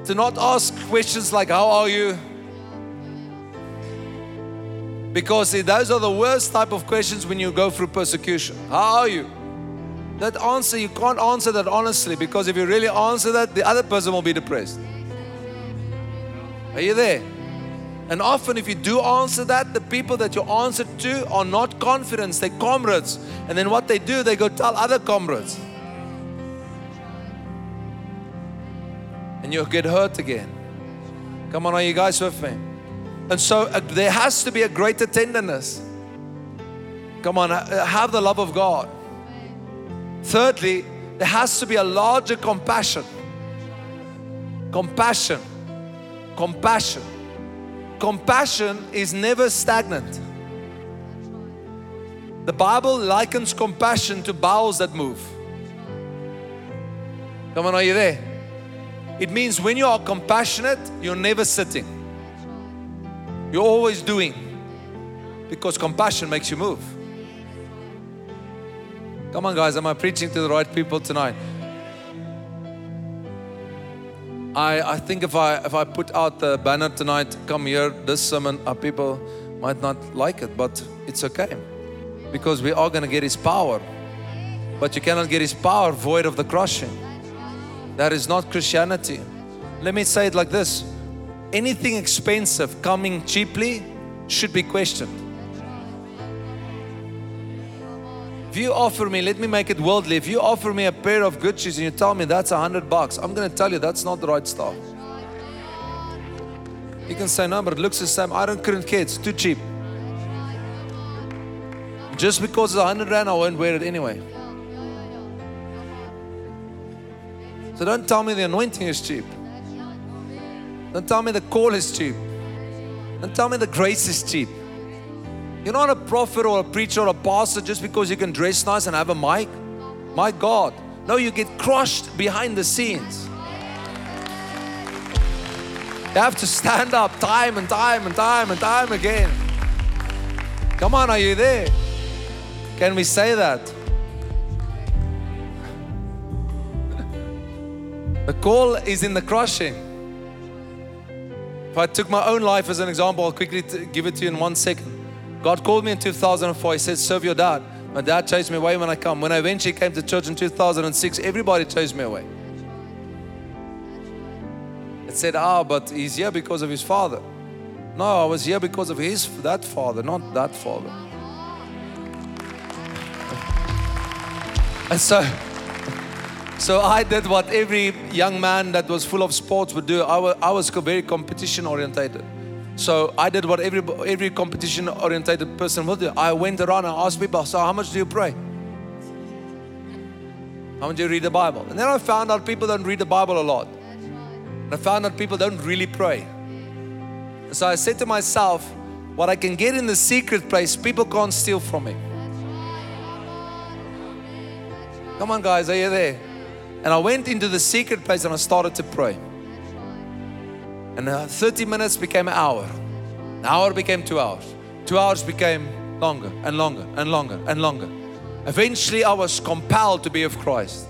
to not ask questions like, How are you? Because see, those are the worst type of questions when you go through persecution. How are you? That answer, you can't answer that honestly because if you really answer that, the other person will be depressed. Are you there? And often, if you do answer that, the people that you answer to are not confident, they're comrades. And then what they do, they go tell other comrades. And you'll get hurt again. Come on, are you guys with me? And so uh, there has to be a greater tenderness. Come on, uh, have the love of God. Thirdly, there has to be a larger compassion. Compassion. Compassion. Compassion is never stagnant. The Bible likens compassion to bowels that move. Come on, are you there? It means when you are compassionate, you're never sitting. You're always doing. Because compassion makes you move. Come on, guys, am I preaching to the right people tonight? I, I think if I if I put out the banner tonight, come here, this sermon, our people might not like it, but it's okay. Because we are going to get his power. But you cannot get his power void of the crushing. That is not Christianity. Let me say it like this anything expensive coming cheaply should be questioned. If you offer me, let me make it worldly. If you offer me a pair of good shoes and you tell me that's a hundred bucks, I'm going to tell you that's not the right stuff. You can say no, but it looks the same. I don't couldn't care. It's too cheap. Just because it's a hundred rand, I won't wear it anyway. So don't tell me the anointing is cheap. Don't tell me the call is cheap. Don't tell me the grace is cheap. You're not a prophet or a preacher or a pastor just because you can dress nice and have a mic. My God. No, you get crushed behind the scenes. You have to stand up time and time and time and time again. Come on, are you there? Can we say that? The call is in the crushing. If I took my own life as an example, I'll quickly give it to you in one second. God called me in 2004. He said, Serve your dad. My dad chased me away when I come. When I eventually came to church in 2006, everybody chased me away. It said, Ah, but he's here because of his father. No, I was here because of his that father, not that father. And so, so I did what every young man that was full of sports would do. I was, I was very competition orientated. So I did what every every competition orientated person will do. I went around and asked people, so how much do you pray? How much do you read the Bible? And then I found out people don't read the Bible a lot. And I found out people don't really pray. And so I said to myself, what I can get in the secret place, people can't steal from me. Come on, guys, are you there? And I went into the secret place and I started to pray. And uh, 30 minutes became an hour. An hour became two hours. Two hours became longer and longer and longer and longer. Eventually, I was compelled to be of Christ.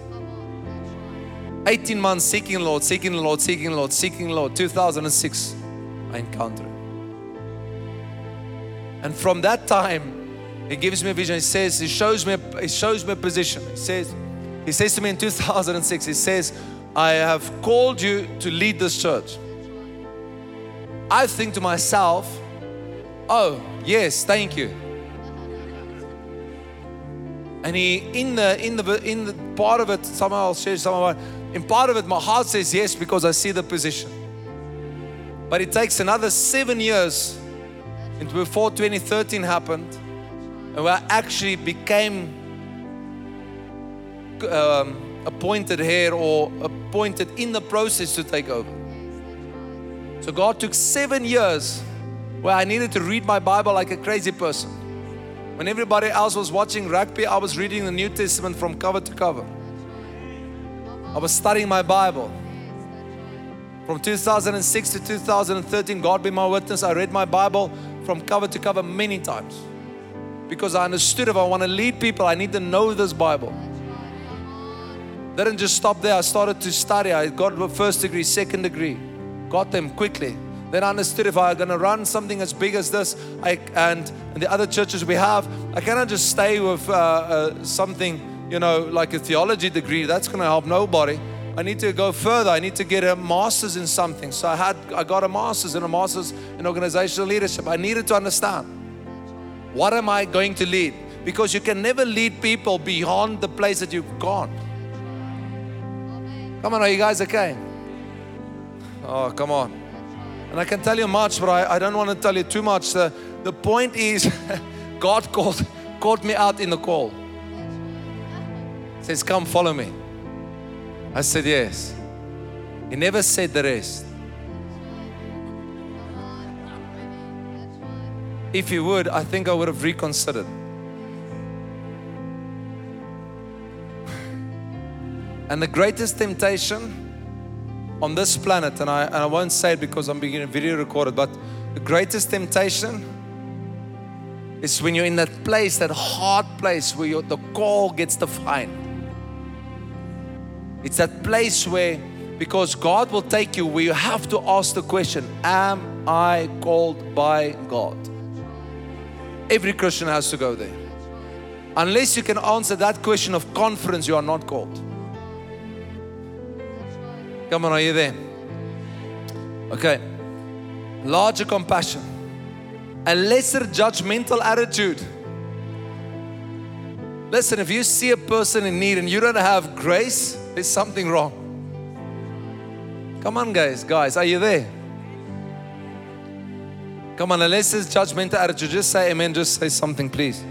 18 months seeking the Lord, seeking the Lord, seeking the Lord, seeking the Lord. 2006, I encountered Him. And from that time, He gives me a vision. He says, He shows me, He shows me a position. He says, He says to me in 2006, He says, I have called you to lead this church. I think to myself, oh, yes, thank you. And he in the in the in the part of it, somehow I'll share some of it. In part of it, my heart says yes because I see the position. But it takes another seven years before 2013 happened, and where I actually became um, appointed here or appointed in the process to take over. So God took seven years where I needed to read my Bible like a crazy person. When everybody else was watching rugby, I was reading the New Testament from cover to cover. I was studying my Bible. From 2006 to 2013, God be my witness, I read my Bible from cover to cover many times. Because I understood if I want to lead people, I need to know this Bible. Didn't just stop there. I started to study. I got a first degree, second degree, got them quickly. Then I understood if I'm going to run something as big as this, I, and, and the other churches we have, I cannot just stay with uh, uh, something, you know, like a theology degree. That's going to help nobody. I need to go further. I need to get a master's in something. So I had, I got a master's and a master's in organizational leadership. I needed to understand what am I going to lead? Because you can never lead people beyond the place that you've gone. Come on, are you guys okay? Oh, come on. And I can tell you much, but I, I don't want to tell you too much. The, the point is, God called, called me out in the call. Says, Come, follow me. I said, Yes. He never said the rest. If he would, I think I would have reconsidered. And the greatest temptation on this planet, and I, and I won't say it because I'm being video recorded, but the greatest temptation is when you're in that place, that hard place where the call gets defined. It's that place where, because God will take you where you have to ask the question Am I called by God? Every Christian has to go there. Unless you can answer that question of confidence, you are not called. Come on, are you there? Okay. Larger compassion, a lesser judgmental attitude. Listen, if you see a person in need and you don't have grace, there's something wrong. Come on, guys. Guys, are you there? Come on, unless it's judgmental attitude, just say amen, just say something, please.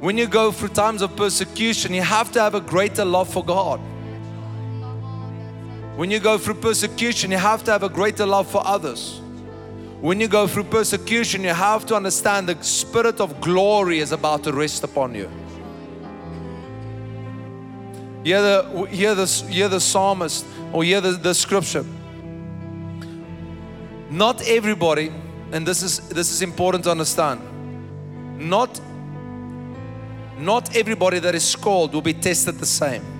When you go through times of persecution, you have to have a greater love for God. When you go through persecution, you have to have a greater love for others. When you go through persecution, you have to understand the spirit of glory is about to rest upon you. Hear the, hear the, hear the psalmist or hear the, the scripture. Not everybody, and this is this is important to understand. Not not everybody that is called will be tested the same.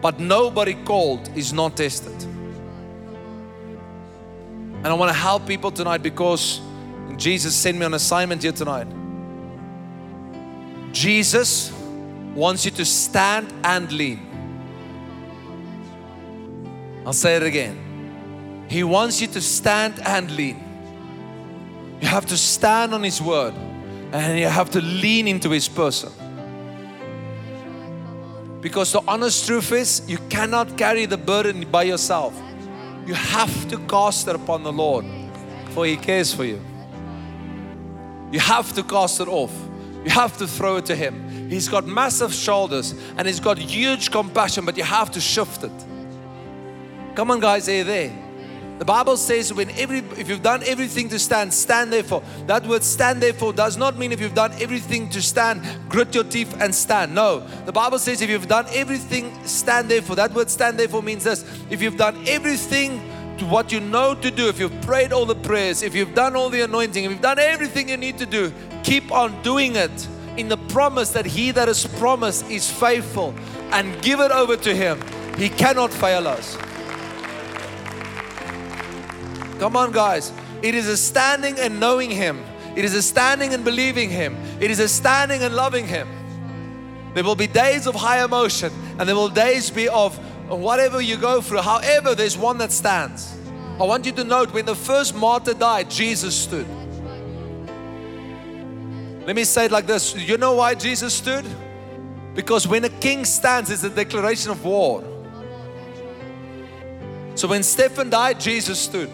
But nobody called is not tested. And I want to help people tonight because Jesus sent me on assignment here tonight. Jesus wants you to stand and lean. I'll say it again. He wants you to stand and lean. You have to stand on His word and you have to lean into His person. Because the honest truth is, you cannot carry the burden by yourself. You have to cast it upon the Lord, for He cares for you. You have to cast it off. You have to throw it to Him. He's got massive shoulders and He's got huge compassion, but you have to shift it. Come on, guys, are you there? The Bible says when every if you've done everything to stand, stand therefore. That word stand therefore does not mean if you've done everything to stand, grit your teeth and stand. No. The Bible says if you've done everything, stand therefore. That word stand therefore means this. If you've done everything to what you know to do, if you've prayed all the prayers, if you've done all the anointing, if you've done everything you need to do, keep on doing it in the promise that he that is promised is faithful and give it over to him. He cannot fail us. Come on, guys. It is a standing and knowing Him. It is a standing and believing Him. It is a standing and loving Him. There will be days of high emotion and there will days be of whatever you go through. However, there's one that stands. I want you to note when the first martyr died, Jesus stood. Let me say it like this You know why Jesus stood? Because when a king stands, it's a declaration of war. So when Stephen died, Jesus stood.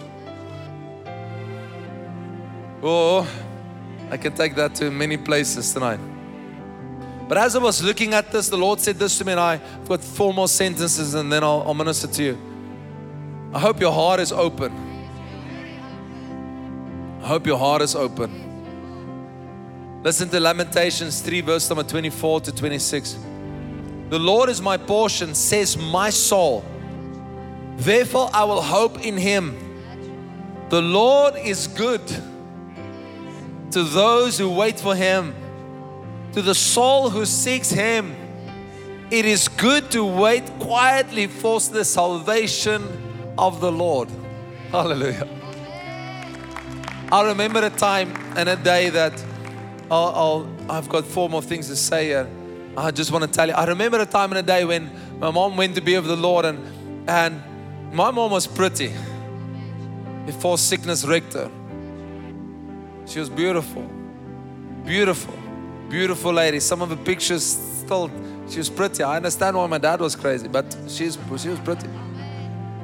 Oh, I can take that to many places tonight. But as I was looking at this, the Lord said this to me, and I've got four more sentences and then I'll, I'll minister to you. I hope your heart is open. I hope your heart is open. Listen to Lamentations 3, verse number 24 to 26. The Lord is my portion, says my soul. Therefore, I will hope in him. The Lord is good to those who wait for Him, to the soul who seeks Him. It is good to wait quietly for the salvation of the Lord. Hallelujah. I remember a time and a day that i have got four more things to say here. I just want to tell you. I remember a time and a day when my mom went to be with the Lord, and and my mom was pretty before sickness wrecked her. She was beautiful. Beautiful. Beautiful lady. Some of the pictures still, she was pretty. I understand why my dad was crazy, but she's, she was pretty.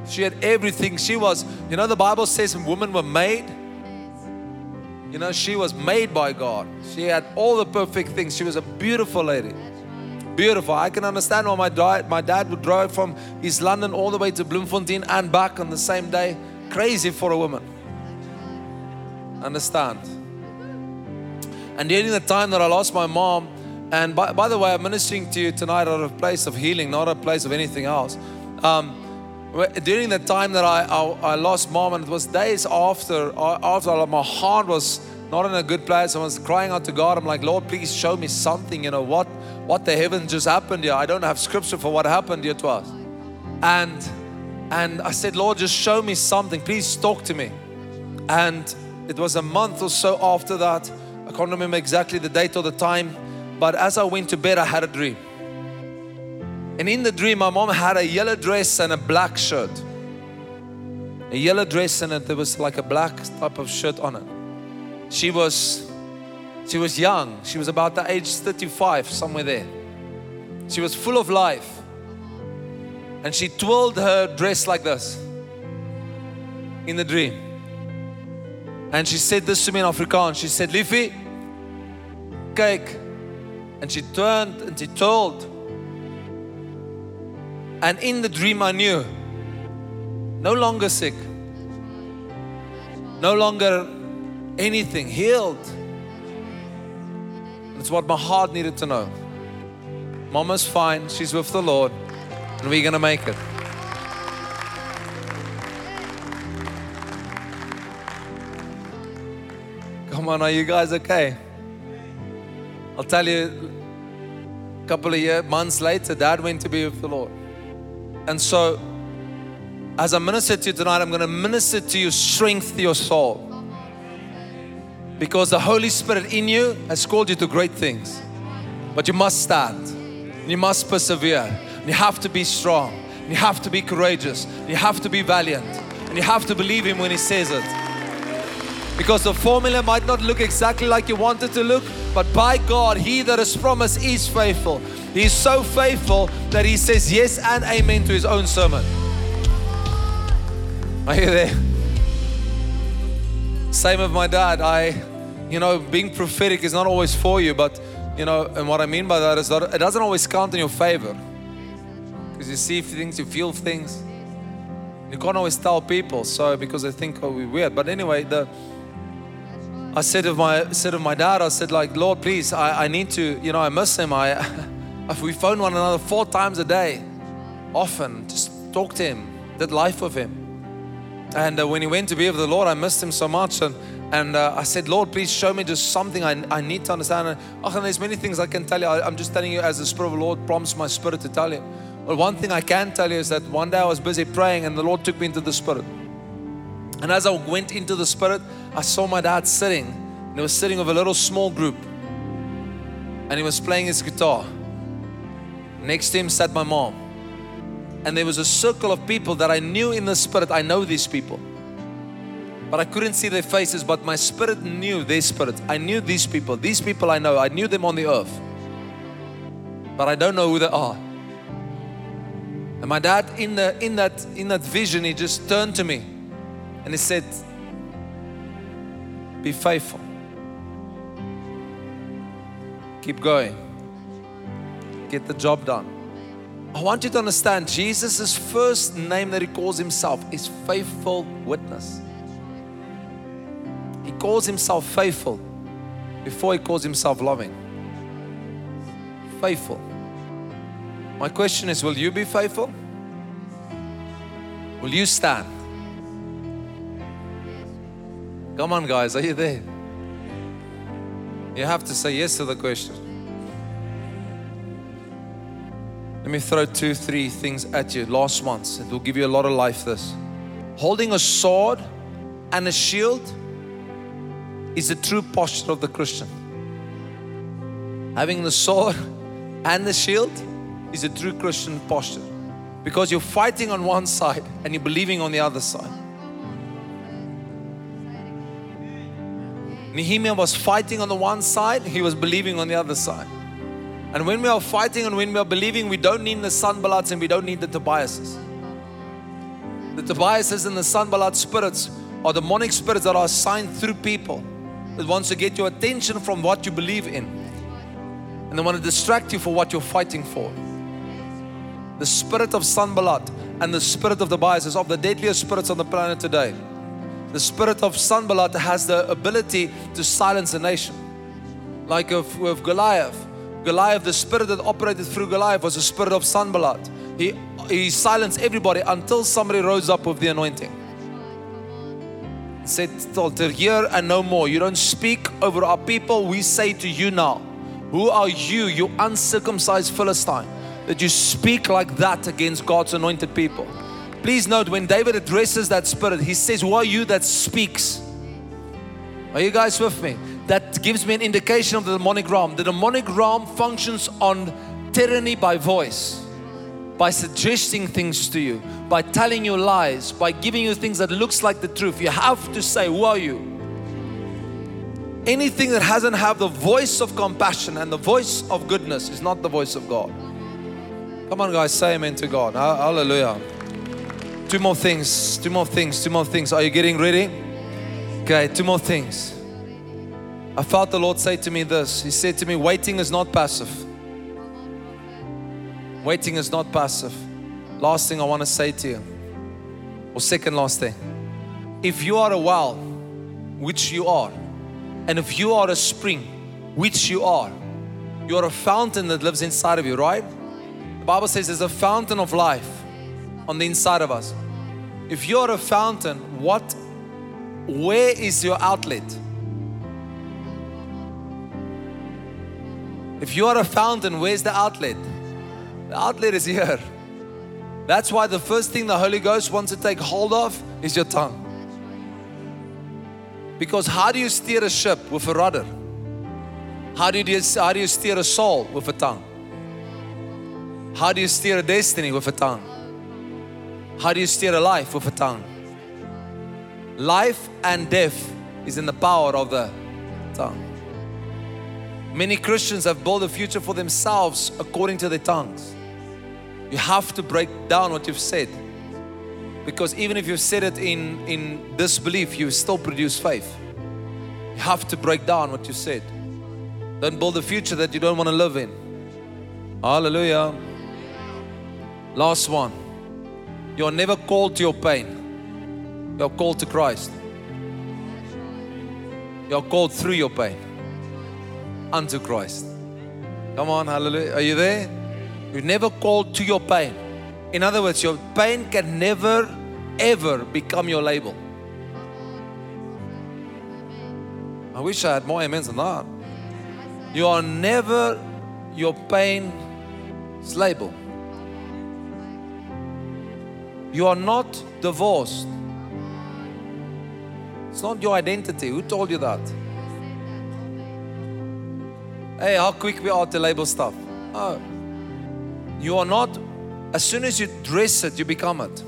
She had everything. She was, you know, the Bible says women were made. You know, she was made by God. She had all the perfect things. She was a beautiful lady. Beautiful. I can understand why my dad, my dad would drive from East London all the way to Bloemfontein and back on the same day. Crazy for a woman. Understand? And during the time that I lost my mom, and by, by the way, I'm ministering to you tonight out of a place of healing, not a place of anything else. Um, during the time that I, I, I, lost mom, and it was days after, after my heart was not in a good place. I was crying out to God. I'm like, Lord, please show me something. You know what? What the heaven just happened here? I don't have scripture for what happened here to us. And and I said, Lord, just show me something. Please talk to me. And it was a month or so after that. I can't remember exactly the date or the time, but as I went to bed, I had a dream. And in the dream, my mom had a yellow dress and a black shirt. A yellow dress and it, there was like a black type of shirt on it. She was She was young. She was about the age 35, somewhere there. She was full of life. And she twirled her dress like this in the dream. And she said this to me in Afrikaans. She said, Liefie, kyk. And she turned and she told. And in the dream, I knew no longer sick, no longer anything, healed. It's what my heart needed to know. Mama's fine, she's with the Lord, and we're going to make it. On, are you guys okay? I'll tell you, a couple of years, months later, dad went to be with the Lord. And so, as I minister to you tonight, I'm going to minister to you strength to your soul. Because the Holy Spirit in you has called you to great things. But you must stand. You must persevere. You have to be strong. You have to be courageous. You have to be valiant. And you have to believe Him when He says it. Because the formula might not look exactly like you want it to look, but by God, He that has promised is faithful. He is so faithful that He says yes and amen to His own sermon. Are you there? Same with my dad. I you know, being prophetic is not always for you, but you know, and what I mean by that is that it doesn't always count in your favor. Because you see things, you feel things. You can't always tell people, so because they think, oh, we're weird. But anyway, the I said of my said of my dad, I said, like, Lord, please, I, I need to, you know, I miss him. I we phone one another four times a day, often, just talk to him, did life with him. And uh, when he went to be with the Lord, I missed him so much. And and uh, I said, Lord, please show me just something I, I need to understand. And, oh, and there's many things I can tell you. I, am just telling you as the Spirit of the Lord prompts my spirit to tell you. But one thing I can tell you is that one day I was busy praying and the Lord took me into the Spirit. And as I went into the Spirit, I saw my dad sitting. And he was sitting with a little small group. And he was playing his guitar. Next to him sat my mom. And there was a circle of people that I knew in the Spirit. I know these people but I couldn't see their faces, but my spirit knew their spirits. I knew these people. These people I know. I knew them on the earth. But I don't know who they are. And my dad in the in that in that vision, he just turned to me and he said, Be faithful. Keep going. Get the job done. I want you to understand Jesus' first name that he calls himself is faithful witness. He calls himself faithful before he calls himself loving. Faithful. My question is will you be faithful? Will you stand? Come on, guys, are you there? You have to say yes to the question. Let me throw two, three things at you. Last ones. It will give you a lot of life. This holding a sword and a shield is the true posture of the Christian. Having the sword and the shield is a true Christian posture because you're fighting on one side and you're believing on the other side. Nehemiah was fighting on the one side, he was believing on the other side. And when we are fighting and when we are believing, we don't need the Sanballats and we don't need the Tobiases. The Tobiases and the Sanballat spirits are demonic spirits that are assigned through people that wants to get your attention from what you believe in. And they want to distract you for what you're fighting for. The spirit of Sanballat and the spirit of Tobiases of the deadliest spirits on the planet today. The spirit of Sanballat has the ability to silence a nation. Like with, with Goliath. Goliath, the spirit that operated through Goliath was the spirit of Sanballat. He, he silenced everybody until somebody rose up with the anointing said to hear and no more. You don't speak over our people. We say to you now, who are you, you uncircumcised Philistine, that you speak like that against God's anointed people? Please note when David addresses that spirit, he says, Who are you that speaks? Are you guys with me? That gives me an indication of the demonic realm. The demonic realm functions on tyranny by voice by suggesting things to you, by telling you lies, by giving you things that looks like the truth. You have to say, who are you? Anything that hasn't have the voice of compassion and the voice of goodness is not the voice of God. Come on, guys, say amen to God. Hallelujah. Two more things, two more things, two more things. Are you getting ready? Okay, two more things. I felt the Lord say to me this. He said to me, Waiting is not passive. Waiting is not passive. Last thing I want to say to you, or second last thing. If you are a well, which you are, and if you are a spring, which you are, you are a fountain that lives inside of you, right? The Bible says there's a fountain of life on the inside of us. If you're a fountain, what where is your outlet? If you are a fountain, where's the outlet? The outlet is here. That's why the first thing the Holy Ghost wants to take hold of is your tongue. Because how do you steer a ship with a rudder? How do you, how do you steer a soul with a tongue? How do you steer a destiny with a tongue? How do you steer a life with a tongue? Life and death is in the power of the tongue. Many Christians have built a future for themselves according to their tongues. You have to break down what you've said. Because even if you've said it in, in disbelief, you still produce faith. You have to break down what you said. Don't build a future that you don't want to live in. Hallelujah. Last one. You're never called to your pain. You're called to Christ. You're called through your pain unto Christ. Come on, hallelujah. Are you there? You're never called to your pain. In other words, your pain can never, ever become your label. I wish I had more amens than that. You are never your pain's label. You are not divorced. It's not your identity. Who told you that? Hey, how quick we are to label stuff. Oh. You are not, as soon as you dress it, you become it.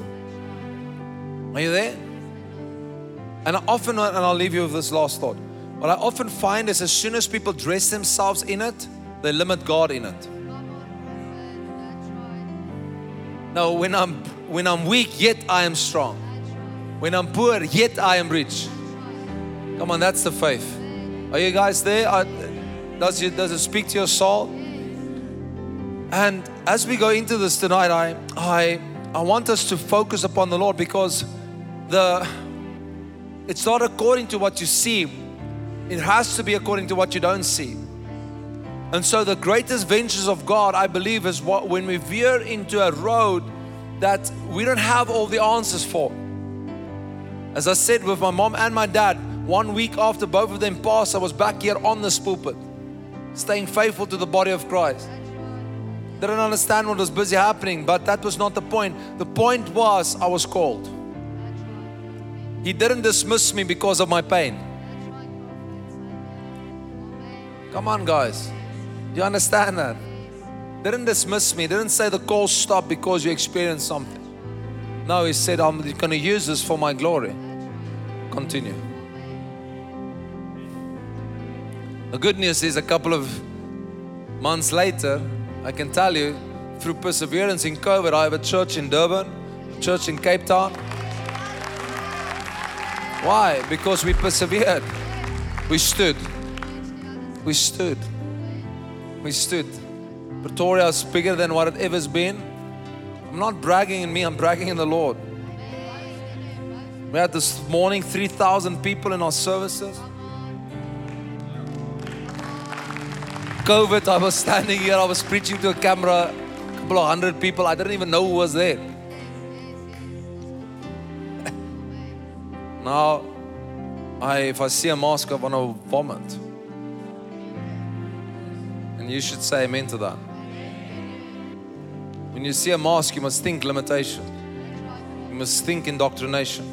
Are you there? And I often, and I'll leave you with this last thought. What I often find is as soon as people dress themselves in it, they limit God in it. No, when I'm when I'm weak, yet I am strong. When I'm poor, yet I am rich. Come on, that's the faith. Are you guys there? does, it, does it speak to your soul? And as we go into this tonight, I, I, I want us to focus upon the Lord because the, it's not according to what you see, it has to be according to what you don't see. And so, the greatest ventures of God, I believe, is what when we veer into a road that we don't have all the answers for. As I said with my mom and my dad, one week after both of them passed, I was back here on this pulpit, staying faithful to the body of Christ. They Didn't understand what was busy happening, but that was not the point. The point was I was called. He didn't dismiss me because of my pain. Come on, guys. Do you understand that? Didn't dismiss me, didn't say the call stopped because you experienced something. No, he said, I'm going to use this for my glory. Continue. The good news is, a couple of months later, I can tell you, through perseverance in COVID, I have a church in Durban, a church in Cape Town. Why? Because we persevered. We stood. We stood. We stood. Pretoria is bigger than what it ever's been. I'm not bragging in me, I'm bragging in the Lord. We had this morning 3,000 people in our services. COVID, I was standing here, I was preaching to a camera, a couple of hundred people. I didn't even know who was there. now, I, if I see a mask, I want to vomit. And you should say amen to that. When you see a mask, you must think limitation. You must think indoctrination.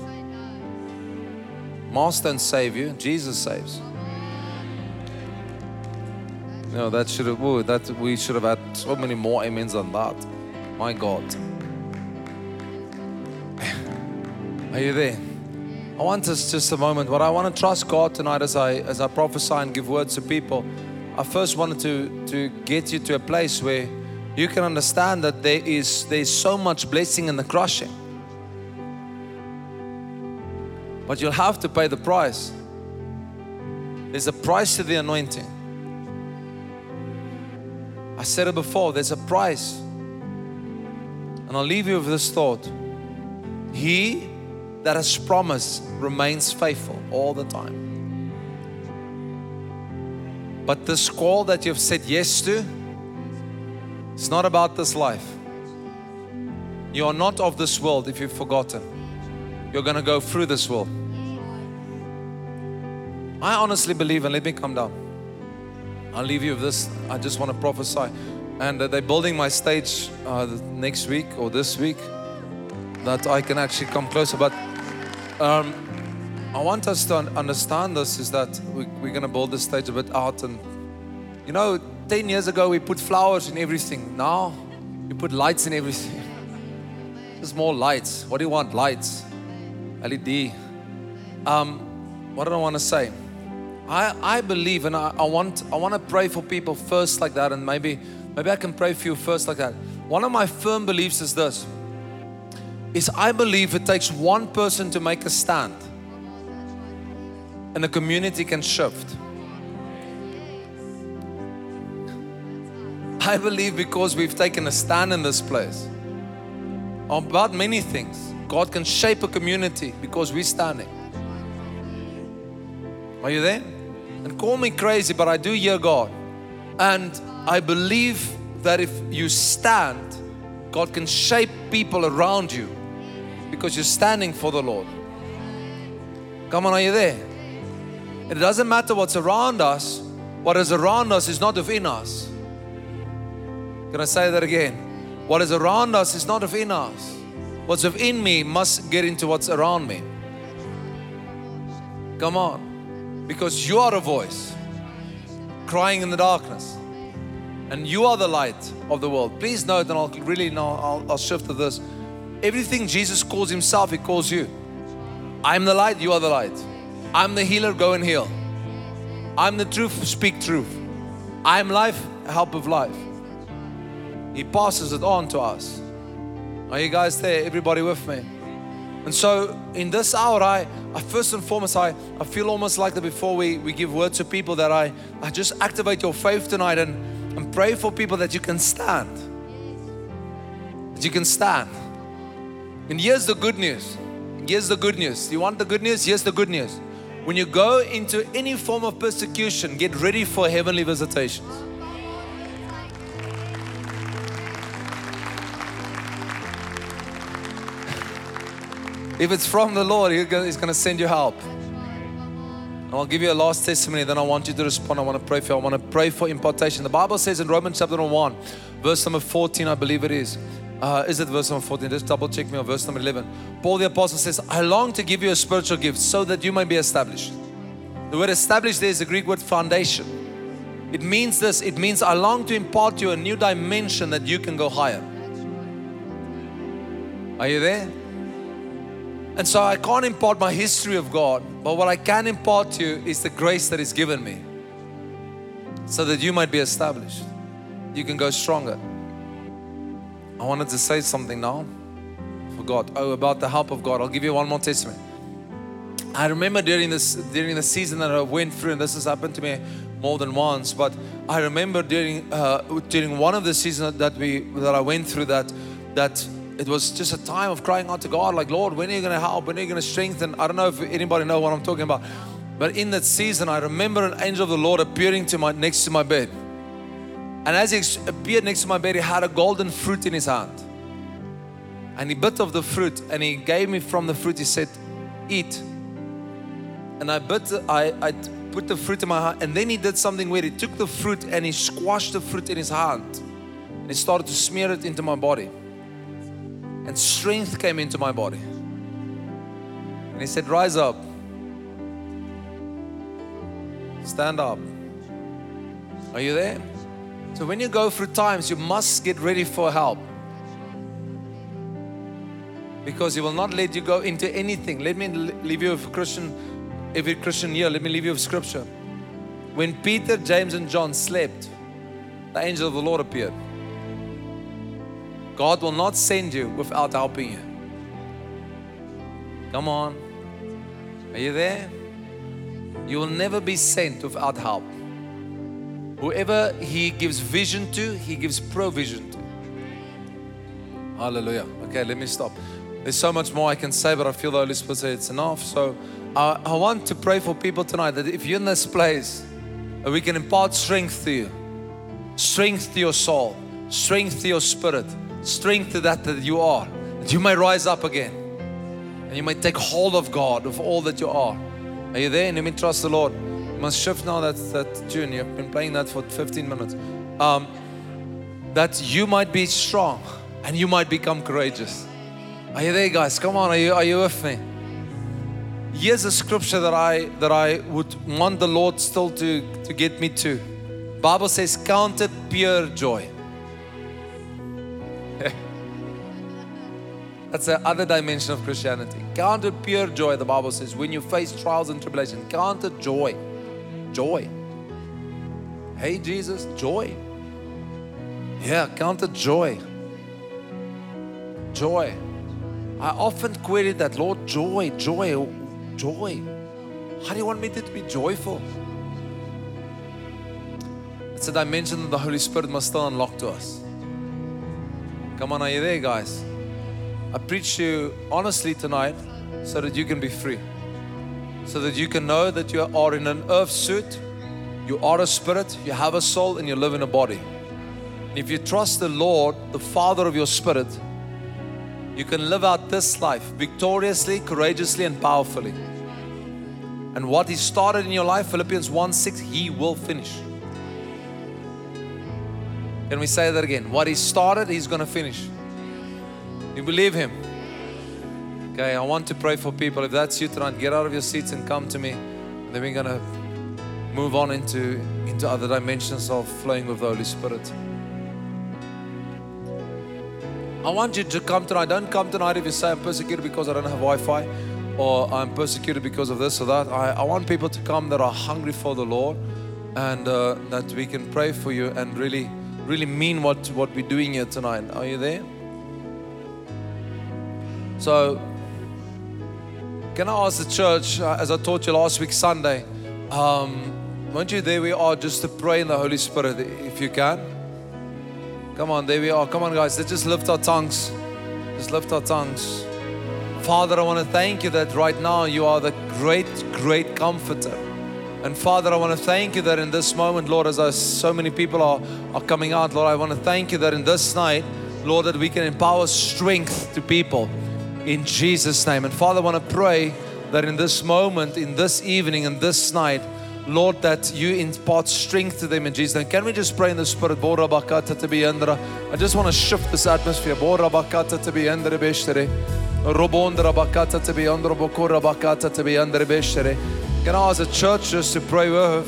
Masks don't save you, Jesus saves. No, that should have oh, that we should have had so many more amens on that. My God. Are you there? I want us just a moment. What I want to trust God tonight as I as I prophesy and give words to people. I first wanted to to get you to a place where you can understand that there is there's so much blessing in the crushing. But you'll have to pay the price. There's a price to the anointing. I said it before, there's a price. And I'll leave you with this thought. He that has promised remains faithful all the time. But this call that you've said yes to, it's not about this life. You are not of this world if you've forgotten. You're going to go through this world. I honestly believe, and let me come down. I'll leave you with this. I just want to prophesy. And uh, they're building my stage uh, next week or this week that I can actually come closer. But um, I want us to understand this is that we, we're going to build this stage a bit out. And you know, 10 years ago we put flowers in everything. Now we put lights in everything. There's more lights. What do you want? Lights. LED. Um, what do I want to say? I, I believe and I, I want I want to pray for people first like that and maybe maybe I can pray for you first like that. One of my firm beliefs is this is I believe it takes one person to make a stand and the community can shift. I believe because we've taken a stand in this place about many things, God can shape a community because we're standing. Are you there? And call me crazy, but I do hear God. And I believe that if you stand, God can shape people around you because you're standing for the Lord. Come on, are you there? It doesn't matter what's around us, what is around us is not within us. Can I say that again? What is around us is not within us. What's within me must get into what's around me. Come on because you are a voice crying in the darkness and you are the light of the world. Please note, and I'll really know, I'll, I'll shift to this. Everything Jesus calls himself, he calls you. I'm the light, you are the light. I'm the healer, go and heal. I'm the truth, speak truth. I'm life, help of life. He passes it on to us. Are you guys there? Everybody with me? And so in this hour, I, I first and foremost, I, I feel almost like that before we, we give word to people that I, I just activate your faith tonight and, and pray for people that you can stand. That you can stand. And here's the good news. Here's the good news. You want the good news? Here's the good news. When you go into any form of persecution, get ready for heavenly visitations. If it's from the Lord, He's going to send you help. And I'll give you a last testimony, then I want you to respond. I want to pray for you. I want to pray for impartation. The Bible says in Romans chapter 1, verse number 14, I believe it is. Uh, is it verse number 14? Just double check me on verse number 11. Paul the Apostle says, I long to give you a spiritual gift so that you may be established. The word established there is the Greek word foundation. It means this it means I long to impart to you a new dimension that you can go higher. Are you there? And so I can't impart my history of God, but what I can impart to you is the grace that is given me so that you might be established. You can go stronger. I wanted to say something now. For God. Oh, about the help of God. I'll give you one more testimony. I remember during this during the season that I went through, and this has happened to me more than once, but I remember during uh, during one of the seasons that we that I went through that that it was just a time of crying out to God, like, Lord, when are you going to help? When are you going to strengthen? I don't know if anybody know what I'm talking about. But in that season, I remember an angel of the Lord appearing to my next to my bed. And as he appeared next to my bed, he had a golden fruit in his hand. And he bit of the fruit and he gave me from the fruit. He said, Eat. And I bit, I, I put the fruit in my hand. And then he did something weird. He took the fruit and he squashed the fruit in his hand. And he started to smear it into my body and strength came into my body. And he said, Rise up, stand up. Are you there? So when you go through times, you must get ready for help. because He will not let you go into anything. Let me leave you with Christian, every Christian here, Let me leave you with scripture. When Peter, James, and John slept, the angel of the Lord appeared. God will not send you without helping you. Come on. Are you there? You will never be sent without help. Whoever He gives vision to, He gives provision to. Hallelujah. Okay, let me stop. There's so much more I can say, but I feel the Holy Spirit say it's enough. So I, I want to pray for people tonight that if you're in this place, we can impart strength to you, strength to your soul, strength to your spirit, strength to that that you are, that you may rise up again and you may take hold of God, of all that you are. Are you there? And let me trust the Lord. You must shift now that, that tune. You've been playing that for 15 minutes. Um, that you might be strong and you might become courageous. Are you there, guys? Come on, are you, are you with me? Here's a scripture that I that I would want the Lord still to, to get me to. Bible says, count it pure joy. That's the other dimension of Christianity. Count it pure joy, the Bible says, when you face trials and tribulation. Count it joy. Joy. Hey, Jesus, joy. Yeah, count it joy. Joy. I often query that, Lord, joy, joy, joy. How do you want me to be joyful? It's a dimension that the Holy Spirit must still unlock to us. Come on, are you there, guys? I preach to you honestly tonight so that you can be free. So that you can know that you are in an earth suit, you are a spirit, you have a soul, and you live in a body. If you trust the Lord, the Father of your spirit, you can live out this life victoriously, courageously, and powerfully. And what He started in your life, Philippians 1 6, He will finish. Can we say that again? What He started, He's going to finish. You believe Him? Okay, I want to pray for people. If that's you tonight, get out of your seats and come to me. And then we're going to move on into, into other dimensions of flowing with the Holy Spirit. I want you to come tonight. Don't come tonight if you say I'm persecuted because I don't have Wi Fi or I'm persecuted because of this or that. I, I want people to come that are hungry for the Lord and uh, that we can pray for you and really, really mean what, what we're doing here tonight. Are you there? So, can I ask the church, uh, as I taught you last week, Sunday, um, won't you, there we are, just to pray in the Holy Spirit if you can? Come on, there we are. Come on, guys, let's just lift our tongues. Just lift our tongues. Father, I want to thank you that right now you are the great, great comforter. And Father, I want to thank you that in this moment, Lord, as I, so many people are, are coming out, Lord, I want to thank you that in this night, Lord, that we can empower strength to people in Jesus' name. And Father, I want to pray that in this moment, in this evening, in this night, Lord, that you impart strength to them in Jesus' name. Can we just pray in the Spirit? I just want to shift this atmosphere. Can I ask the church just to pray with?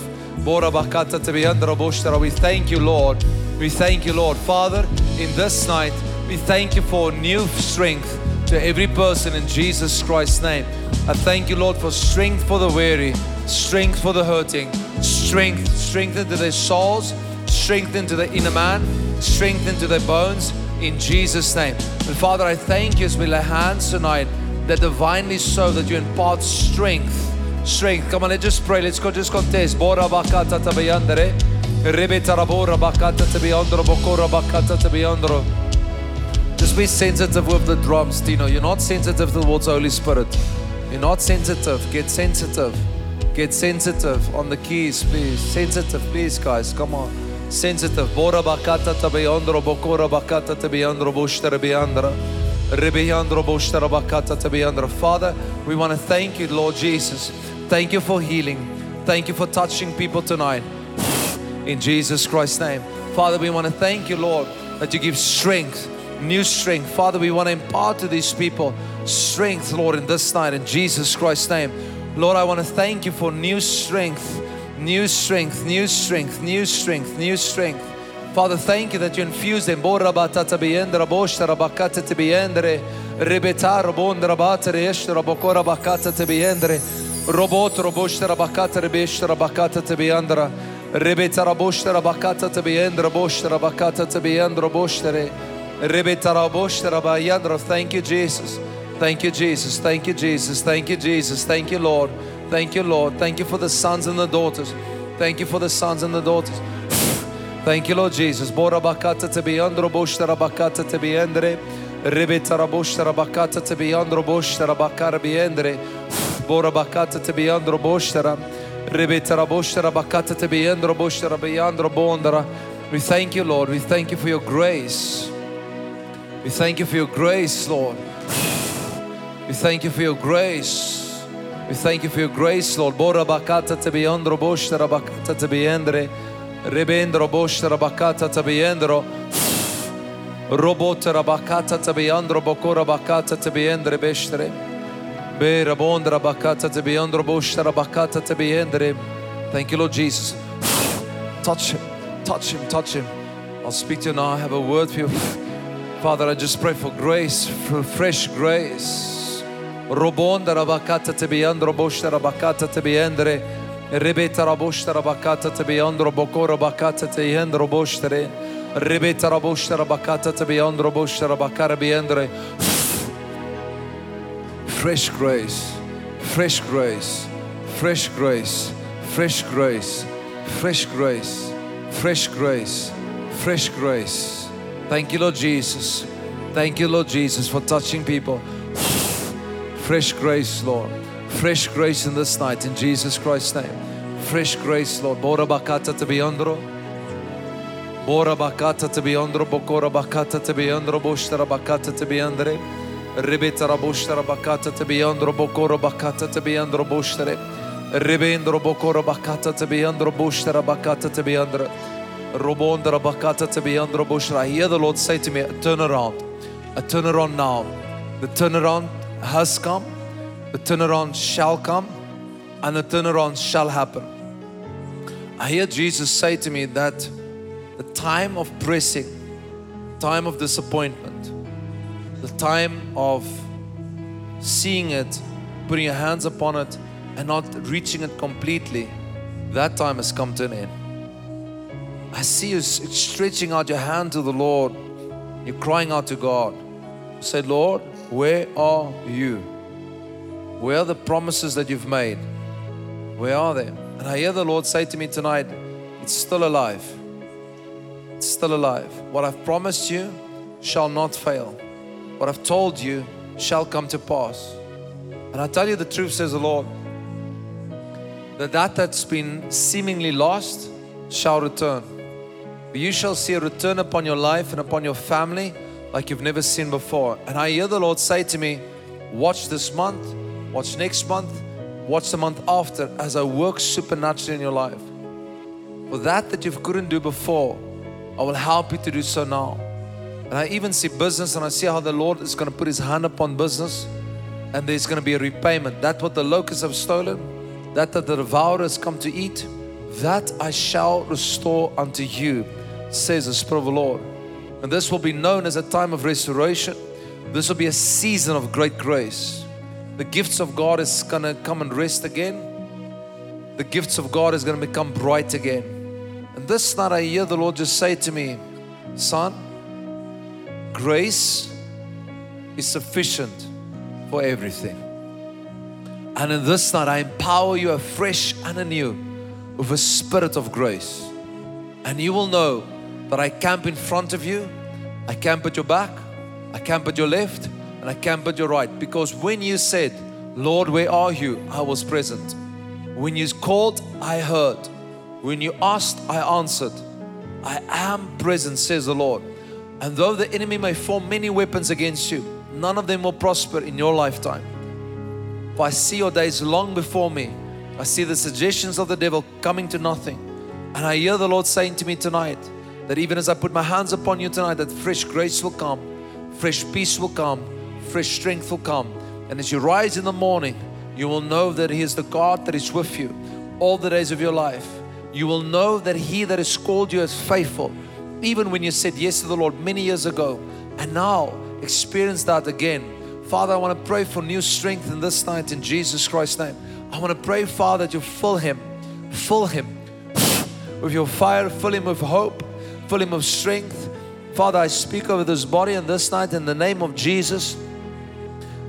We thank you, Lord. We thank you, Lord. Father, in this night, we thank you for new strength to every person in Jesus Christ's name. I thank you, Lord, for strength for the weary, strength for the hurting, strength, strength into their souls, strength into the inner man, strength into their bones, in Jesus' name. And Father, I thank you as we lay hands tonight that divinely so that you impart strength. Strength. Come on, let's just pray. Let's go, just contest. Bakata bakata. Just be sensitive with the drums, Tino. You're not sensitive towards the Holy Spirit. You're not sensitive. Get sensitive. Get sensitive on the keys, please. Sensitive, please, guys. Come on. Sensitive. Bora bakata tabayandro, bokora bakata bayandra. Rebeyandro bushtara bakata tabayandra. Father, we want to thank you, Lord Jesus. Thank you for healing. Thank you for touching people tonight. In Jesus Christ's name. Father, we want to thank you, Lord, that you give strength new strength. Father, we want to impart to these people strength, Lord, in this night, in Jesus Christ's name. Lord, I want to thank you for new strength, new strength, new strength, new strength, new strength. Father, thank you that you infuse them. Robot roboshtera bakata rebeshtera bakata tebiandra. Rebeta raboshtera bakata tebiendra boshtera bakata tebiandra bostere. Thank you, Jesus. Thank you, Jesus. Thank you, Jesus. Thank you, Jesus. Thank you, Lord. Thank you, Lord. Thank you for the sons and the daughters. Thank you for the sons and the daughters. Thank you, Lord Jesus. Bora bakata tebiandro boshtera bakata tebiendre. Rebeta raboshtera bakata tebiandro boshtera bakara biendre. Bora bakata tebiandro boshtera. Rebeta raboshtera bakata tebiandro boshtera biandro bondara. We thank you, Lord. We thank you for your grace. We thank you for your grace, Lord. We thank you for your grace. We thank you for your grace, Lord. Bora bakata tebiandro boshtera bakata tebiendre. Rebendro boshtera bakata tebiendro. Robotera bakata tebiandro bokora bakata tebiendre beshtere. Be rabondra bakata tebiandro boshtera bakata tebiendre. Thank you, Lord Jesus. Touch him, touch him, touch him. I'll speak to you now. I have a word for you. Father, I just pray for grace, for fresh grace. Robonda rabakata tebiandro boshtera bakata tebiendre. Rebeta raboshtera bakata tebiandro bokora bakata tebiandro boshtere. Rebeta raboshtera bakata tebiandro boshtera bakara biendre. Fresh grace, fresh grace, fresh grace, fresh grace, fresh grace, fresh grace, fresh grace. Thank you, Lord Jesus. Thank you, Lord Jesus, for touching people. Fresh grace, Lord. Fresh grace in this night in Jesus Christ's name. Fresh grace, Lord. Bora bakata te biandro. Bora bakata te biandro. Bokora bakata te biandro. Boshtara bakata te biandre. Rebetara boshtara bakata te biandro. Bokora bakata te biandro. Boshtare. Rebendro bokora bakata te biandro. Boshtara bakata te biandre. Hear the Lord say to me, a turnaround. A uh, turnaround now. The turnaround has come. The turnaround shall come. And the turnaround shall happen. I hear Jesus say to me that the time of pressing, time of disappointment, the time of seeing it, putting your hands upon it, and not reaching it completely, that time has come to an end. I see you stretching out your hand to the Lord. You're crying out to God. Say, Lord, where are you? Where are the promises that you've made? Where are they? And I hear the Lord say to me tonight, it's still alive. It's still alive. What I've promised you shall not fail. What I've told you shall come to pass. And I tell you the truth, says the Lord, that that that's been seemingly lost shall return. You shall see a return upon your life and upon your family like you've never seen before. And I hear the Lord say to me, Watch this month, watch next month, watch the month after as I work supernaturally in your life. For that that you couldn't do before, I will help you to do so now. And I even see business and I see how the Lord is going to put his hand upon business and there's going to be a repayment. That what the locusts have stolen, that that the devourer has come to eat, that I shall restore unto you, says the Spirit of the Lord. And this will be known as a time of restoration. This will be a season of great grace. The gifts of God is going to come and rest again. The gifts of God is going to become bright again. And this night I hear the Lord just say to me, Son, grace is sufficient for everything. And in this night I empower you afresh and anew with a spirit of grace. And you will know that I camp in front of you, I camp at your back, I camp at your left, and I camp at your right. Because when you said, Lord, where are you? I was present. When you called, I heard. When you asked, I answered. I am present, says the Lord. And though the enemy may form many weapons against you, none of them will prosper in your lifetime. For I see your days long before me. I see the suggestions of the devil coming to nothing. And I hear the Lord saying to me tonight that even as I put my hands upon you tonight, that fresh grace will come, fresh peace will come, fresh strength will come. And as you rise in the morning, you will know that He is the God that is with you all the days of your life. You will know that He that has called you is faithful, even when you said yes to the Lord many years ago, and now experience that again Father, I want to pray for new strength in this night in Jesus Christ's name. I want to pray, Father, that you fill him, fill him with your fire, fill him with hope, fill him with strength. Father, I speak over this body and this night in the name of Jesus.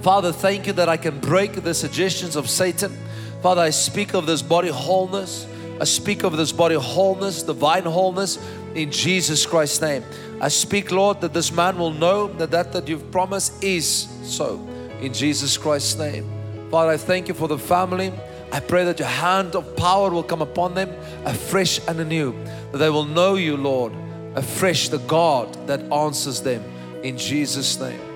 Father, thank you that I can break the suggestions of Satan. Father, I speak of this body wholeness. I speak of this body wholeness, divine wholeness in Jesus Christ's name. I speak, Lord, that this man will know that that that you've promised is so in Jesus Christ's name. Father, I thank you for the family. I pray that your hand of power will come upon them afresh and anew, that they will know you, Lord, afresh, the God that answers them in Jesus' name.